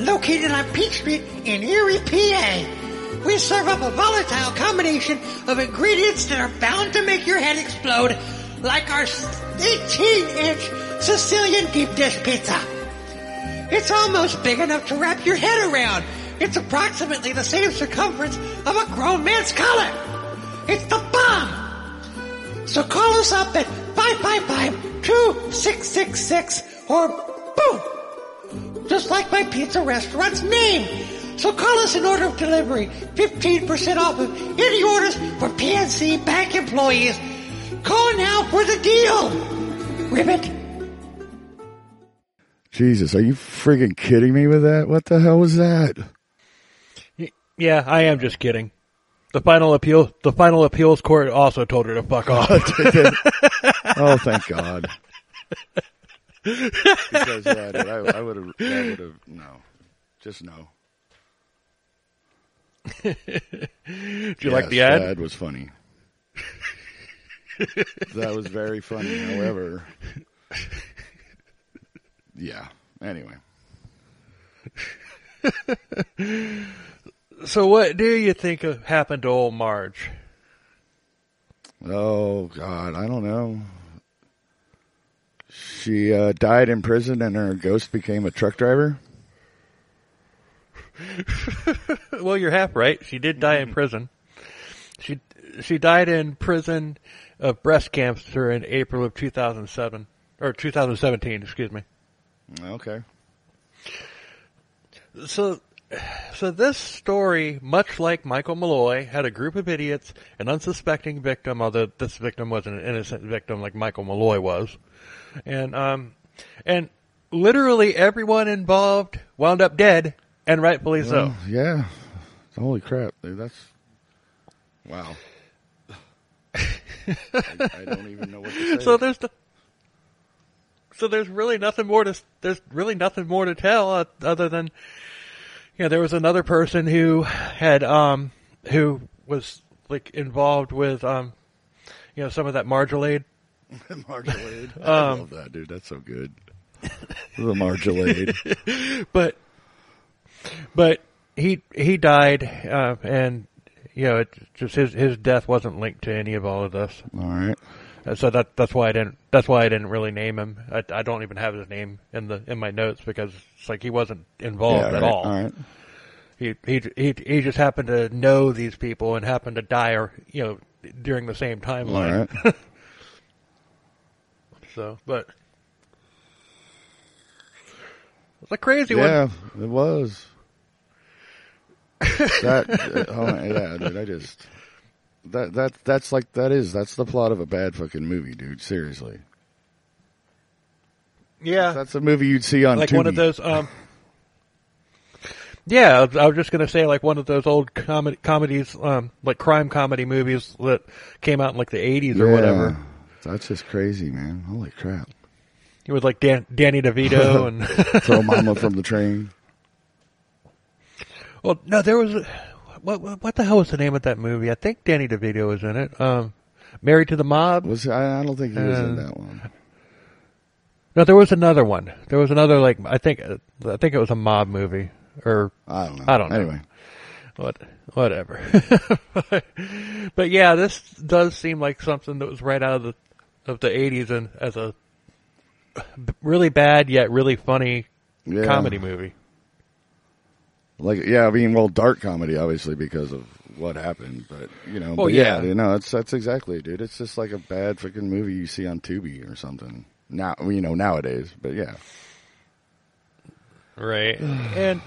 located on Peach Street in Erie, PA. we serve up a volatile combination of ingredients that are bound to make your head explode, like our 18-inch Sicilian deep dish pizza. It's almost big enough to wrap your head around. It's approximately the same circumference of a grown man's collar. It's the bomb. So call us up at 555-2666 or boom. Just like my pizza restaurant's name. So call us in order of delivery. 15% off of any orders for PNC Bank employees. Call now for the deal. Ribbit. Jesus, are you friggin' kidding me with that? What the hell was that? Yeah, I am just kidding. The final appeal, the final appeals court also told her to fuck off. oh, thank God. because yeah, dude, I, I would have, I would have, no, just no. Do you like the ad? That was funny. that was very funny. However, yeah. Anyway, So what do you think happened to old Marge? oh God, I don't know. She uh, died in prison, and her ghost became a truck driver. Well, you're half right. She did die in prison. She she died in prison of breast cancer in April of 2007 or 2017. Excuse me. Okay. So, so this story, much like Michael Malloy, had a group of idiots, an unsuspecting victim, although this victim wasn't an innocent victim like Michael Malloy was, and um, and literally everyone involved wound up dead, and rightfully so. Yeah. Holy crap, dude! That's wow. I, I don't even know what to say. So there's the. So there's really nothing more to there's really nothing more to tell uh, other than, know, there was another person who had um who was like involved with um, you know, some of that marmalade. Marmalade. I Um, love that, dude. That's so good. the marmalade. but but he he died uh, and you know it just his his death wasn't linked to any of all of this All right. Uh, so that that's why I didn't that's why I didn't really name him I, I don't even have his name in the in my notes because it's like he wasn't involved yeah, at all All right. he he he he just happened to know these people and happened to die or you know during the same timeline right. so but it's a crazy one yeah, it was. that uh, oh yeah, dude. I just that that that's like that is that's the plot of a bad fucking movie, dude. Seriously, yeah that's a movie you'd see on like one of those um yeah I was- just gonna say like one of those old comedy comedies um like crime comedy movies that came out in like the 80s or Yeah. whatever That's just crazy, man. Holy crap! It was like Dan, Danny DeVito and Throw Mama from the train. well no there was a, what what what the hell was the name of that movie I think Danny DeVito was in it um Married to the Mob Was I, I don't think he was in Uh, that one. no there was another one there was another like I think I think it was a mob movie or I don't know. I don't know. Anyway, what whatever. but yeah, this does seem like something that was right out of the of the eighties and as a really bad yet really funny yeah. comedy movie. Like yeah, I mean, well, dark comedy, obviously, because of what happened. But you know, Well, but yeah, yeah. you know, that's that's exactly, it, dude. It's just like a bad freaking movie you see on Tubi or something. Now, you know, nowadays. But yeah, Right. and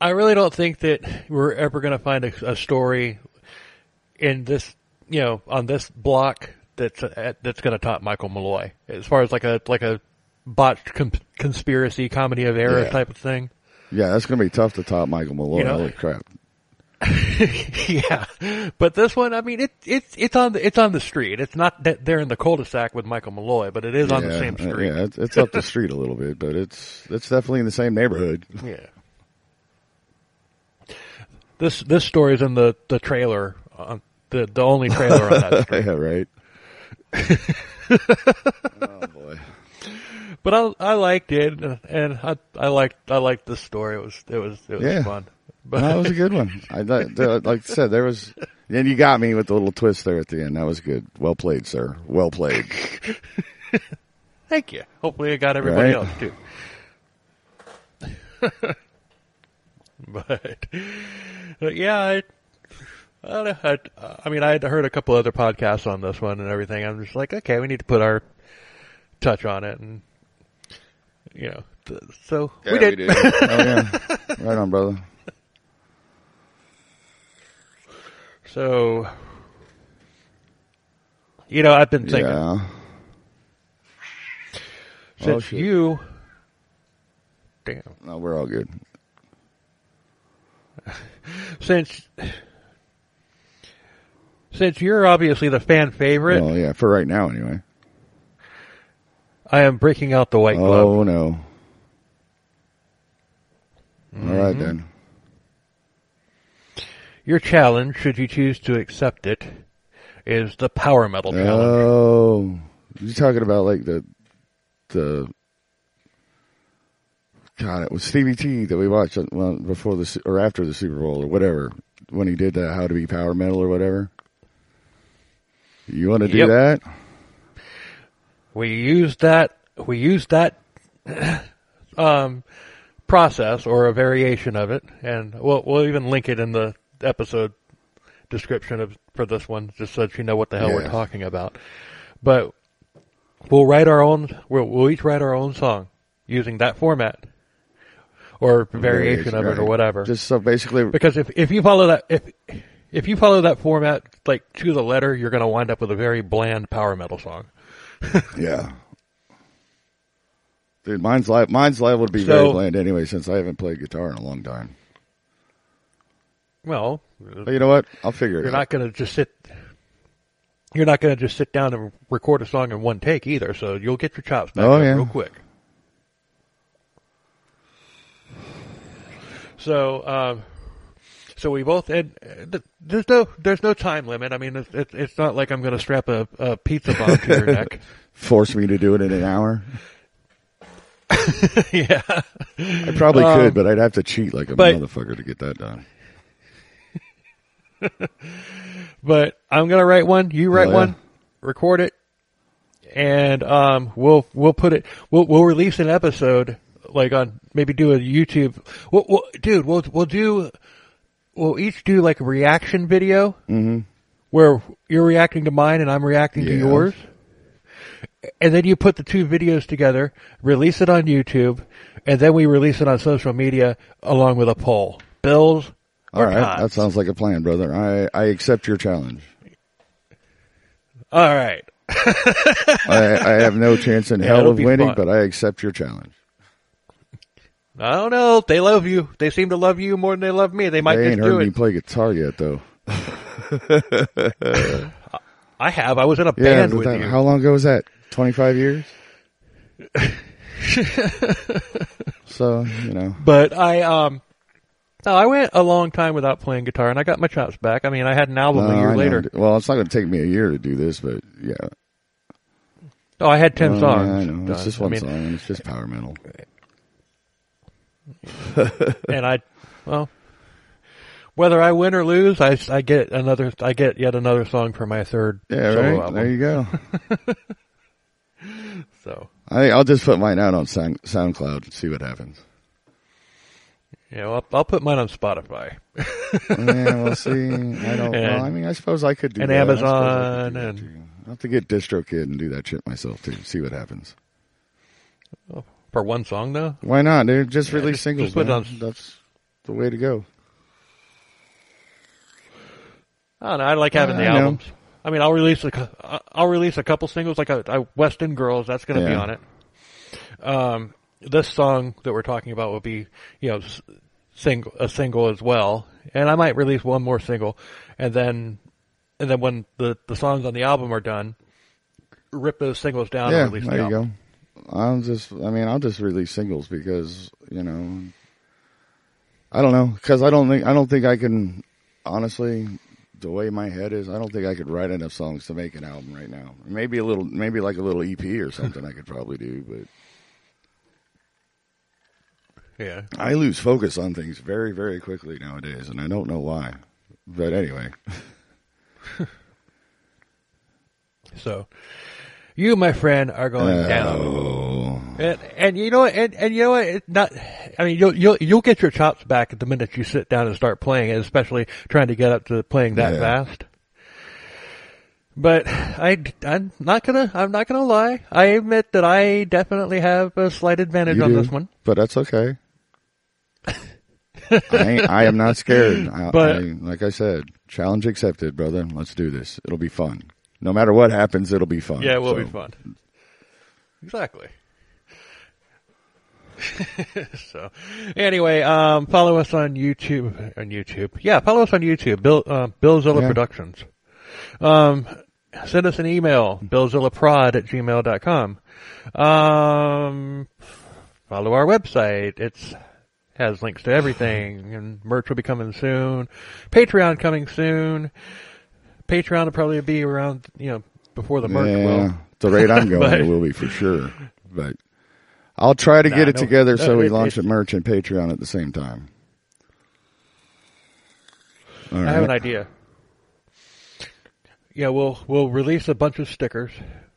I really don't think that we're ever going to find a, a story in this, you know, on this block that's uh, that's going to top Michael Malloy as far as like a like a botched com- conspiracy comedy of error Yeah. type of thing. Yeah, that's gonna be tough to top Michael Malloy. You know? Holy crap! yeah, but this one, I mean, it, it's it's on the it's on the street. It's not that they're in the cul-de-sac with Michael Malloy, but it is on the Yeah, same uh, street. Yeah, it's, it's up the street a little bit, but it's it's definitely in the same neighborhood. Yeah. This this story is in the the trailer, on the the only trailer on that street. yeah, right. oh boy. But I I liked it, and I I liked I liked the story. It was it was it was Yeah. fun. But that was a good one. I like I said, there was, and you got me with the little twist there at the end. That was good. Well played, sir. Well played. thank you. Hopefully, I got everybody Right. else too. but, but yeah, I, I, I, I mean, I had heard a couple other podcasts on this one and everything. I'm just like, okay, we need to put our touch on it, and you know, th- so we did. oh, yeah. Right on, brother. So, you know, I've been thinking Yeah. Oh, since shit. you, damn, No, we're all good. since since you're obviously the fan favorite, Well, yeah, for right now, anyway. I am breaking out the white glove. Oh no. All right Mm-hmm. then. Your challenge, should you choose to accept it, is the power metal challenge. Oh, you're talking about like the the God? It was Stevie T that we watched uh, well, before the or after the Super Bowl or whatever when he did that How to Be Power Metal or whatever. You want to do Yep. that? We used that. We used that um, process or a variation of it, and we'll we'll even link it in the episode description of for this one, just so that you know what the hell we're talking about. But we'll write our own. We'll, we'll each write our own song using that format or variation of it or whatever. Just so basically, Because if if you follow that if if you follow that format like to the letter, you're going to wind up with a very bland power metal song. yeah. Dude, mine's live. Mine's live would be So- very bland anyway, since I haven't played guitar in a long time. Well, But you know what? I'll figure it you're out. not going to just sit. You're not going to just sit down and record a song in one take either. So you'll get your chops back Oh, yeah. real quick. So, um, so we both and uh, there's no there's no time limit. I mean, it's it's, it's not like I'm going to strap a, a pizza bomb to your neck. Force me to do it in an hour. yeah. I probably Um, could, but I'd have to cheat like a but- motherfucker to get that done. But I'm gonna write one. You write Oh, yeah. one, record it, and um, we'll we'll put it. We'll we'll release an episode like on maybe do a YouTube. We'll, we'll, dude, we'll we'll do. We'll each do like a reaction video Mm-hmm. where you're reacting to mine and I'm reacting to yours. And then you put the two videos together, release it on YouTube, and then we release it on social media along with a poll. Bills All right, that sounds like a plan, brother. I I accept your challenge. All right. I I have no chance in Yeah, hell of winning, fun. but I accept your challenge. I don't know. They love you. They seem to love you more than they love me. They might they just ain't do heard me play guitar yet, though. I have. I was in a Yeah, band with that- you. how long ago was that? Twenty five years. so you know, But I um no, I went a long time without playing guitar and I got my chops back. I mean, I had an album No, a year later. Well, it's not going to take me a year to do this, but yeah, Oh, I had 10 Well, songs. yeah, I know. It's just I one mean, song, it's just power metal. and I well whether I win or lose, I, I get another I get yet another song for my third Yeah, solo right. album. There you go. So, I I'll just put mine out on Sound, SoundCloud and see what happens. yeah, well, I'll, I'll put mine on Spotify. yeah, we'll see. I don't. And- well, I mean, I suppose I could do and that. I suppose I Amazon do and- I'll have to get DistroKid and do that shit myself too. See what happens. Oh. For one song though? Why not, dude? Just release just- singles. just on- That's the way to go. I don't know. I like having the I know. albums. I mean, I'll release a, I- I'll release a couple singles like a, a West End Girls. That's going to be on it. Um, this song that we're talking about will be, you know, single a single as well, and I might release one more single, and then, and then when the the songs on the album are done, rip those singles down yeah, and release there the you album. go. I'll just. I mean, I'll just release singles because you know. I don't know because I don't think I don't think I can honestly. The way my head is, I don't think I could write enough songs to make an album right now. Maybe a little, maybe like a little EP or something. I could probably do, but Yeah. I lose focus on things very, very quickly nowadays, and I don't know why. But anyway, So, you, my friend, are going oh. down. oh, And, and you know what? And, and you know what? It's not. I mean, you'll you'll you'll get your chops back at the minute you sit down and start playing, it, especially trying to get up to playing that Yeah. fast. But I I'm not gonna I'm not gonna lie. I admit that I definitely have a slight advantage you on do, this one. but that's okay. I, ain't, I am not scared. I, But- I, like I said, challenge accepted, brother. Let's do this. It'll be fun. No matter what happens, it'll be fun. Yeah, it will So, be fun. Exactly. so, anyway, um, follow us on YouTube. On YouTube, yeah, follow us on YouTube. Bill uh, Billzilla Yeah. Productions. Um, send us an email, billzillaprod at gmail.com. Um, follow our website. It's has links to everything, and merch will be coming soon. Patreon coming soon. Patreon will probably be around, you know, before the merch Yeah, will. the rate I'm going, But- it will be for sure. But I'll try to Nah, get it no, together so no, we it- launch it's- a merch and Patreon at the same time. All I have an idea. Yeah, we'll we'll release a bunch of stickers,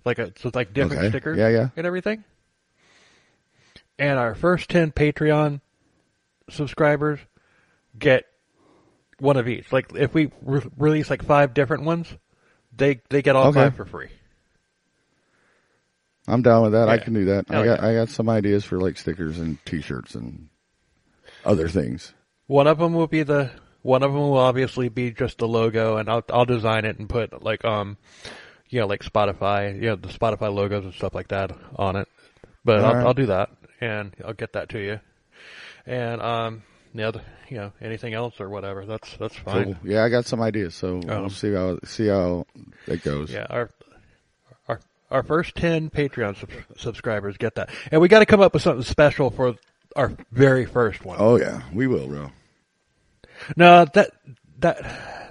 like a so like different Okay. stickers, Yeah, yeah. and everything. And our first ten Patreon subscribers get one of each. Like if we re- release like five different ones, they they get all Okay. five for free. I'm down with that. I can do that. I got yeah. I got some ideas for like stickers and T-shirts and other things. One of them will be the one of them will obviously be just the logo, and I'll I'll design it and put like um, you know, like Spotify, you know, the Spotify logos and stuff like that on it. But All I'll right. I'll do that, and I'll get that to you. And um, the other, you know, anything else or whatever, that's that's fine. Cool. Yeah, I got some ideas, so Um, we'll see how see how it goes. Yeah, our our our first ten Patreon sub- subscribers get that, and we got to come up with something special for our very first one. Oh yeah, we will, bro. No, that that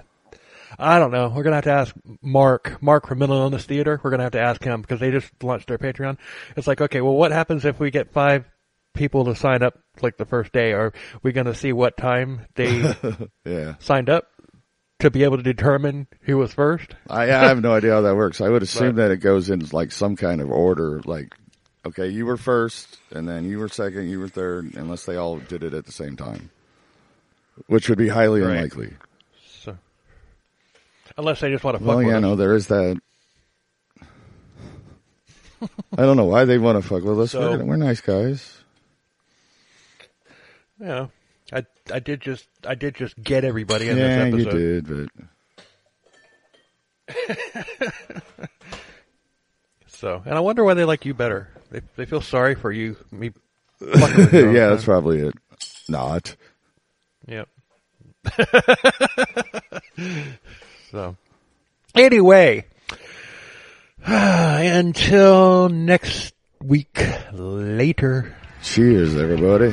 I don't know. We're gonna have to ask Mark, Mark from Mental Illness Theater. We're gonna have to ask him because they just launched their Patreon. It's like, okay, well, what happens if we get five people to sign up like the first day? Are we gonna see what time they Yeah, signed up to be able to determine who was first? I, I have no idea how that works. I would assume But- that it goes in like some kind of order, like okay, you were first, and then you were second, you were third, unless they all did it at the same time, which would be highly Right. unlikely. So, unless they just want to fuck Well, with yeah, no, there is that. I don't know why they want to fuck with us. So- we're, we're nice guys. Yeah, I I did just I did just get everybody in yeah, this you episode. did, but So, and I wonder why they like you better. They they feel sorry for you. Me. fucking with you all the yeah, that's probably it. Not. Yep. so, anyway, until next week, later. Cheers, everybody.